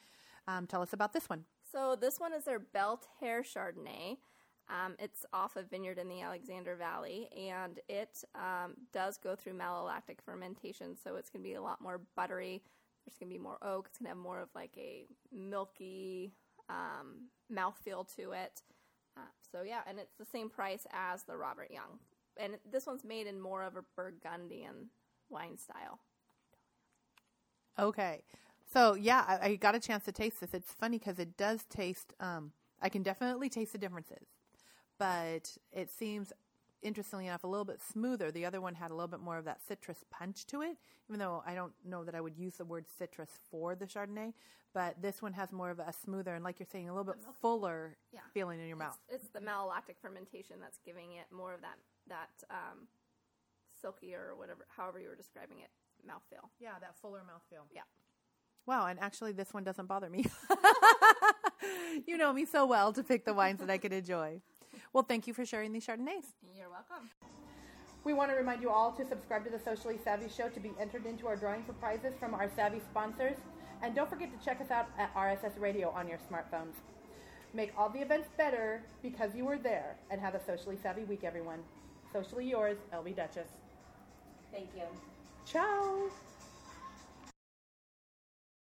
Um, tell us about this one. So this one is their Belle Terre Chardonnay. Um, it's off a vineyard in the Alexander Valley, and it um, does go through malolactic fermentation, so it's going to be a lot more buttery. There's going to be more oak. It's going to have more of like a milky um, mouthfeel to it. Uh, so yeah, and it's the same price as the Robert Young, and this one's made in more of a Burgundian wine style. Okay, so yeah, I, I got a chance to taste this. It's funny because it does taste. Um, I can definitely taste the differences, but it seems, interestingly enough, a little bit smoother. The other one had a little bit more of that citrus punch to it, even though I don't know that I would use the word citrus for the Chardonnay. But this one has more of a smoother and, like you're saying, a little bit fuller Yeah. feeling in your mouth. It's, it's the malolactic fermentation that's giving it more of that that um, silky or whatever, however you were describing it, mouthfeel. Yeah, that fuller mouthfeel. Yeah. Wow, and actually, this one doesn't bother me. you know me so well to pick the wines that I could enjoy. Well, thank you for sharing these Chardonnays. You're welcome. We want to remind you all to subscribe to the Socially Savvy Show to be entered into our drawing for prizes from our savvy sponsors. And don't forget to check us out at RSS Radio on your smartphones. Make all the events better because you were there, and have a socially savvy week, everyone. Socially yours, LB Dutchess. Thank you. Ciao.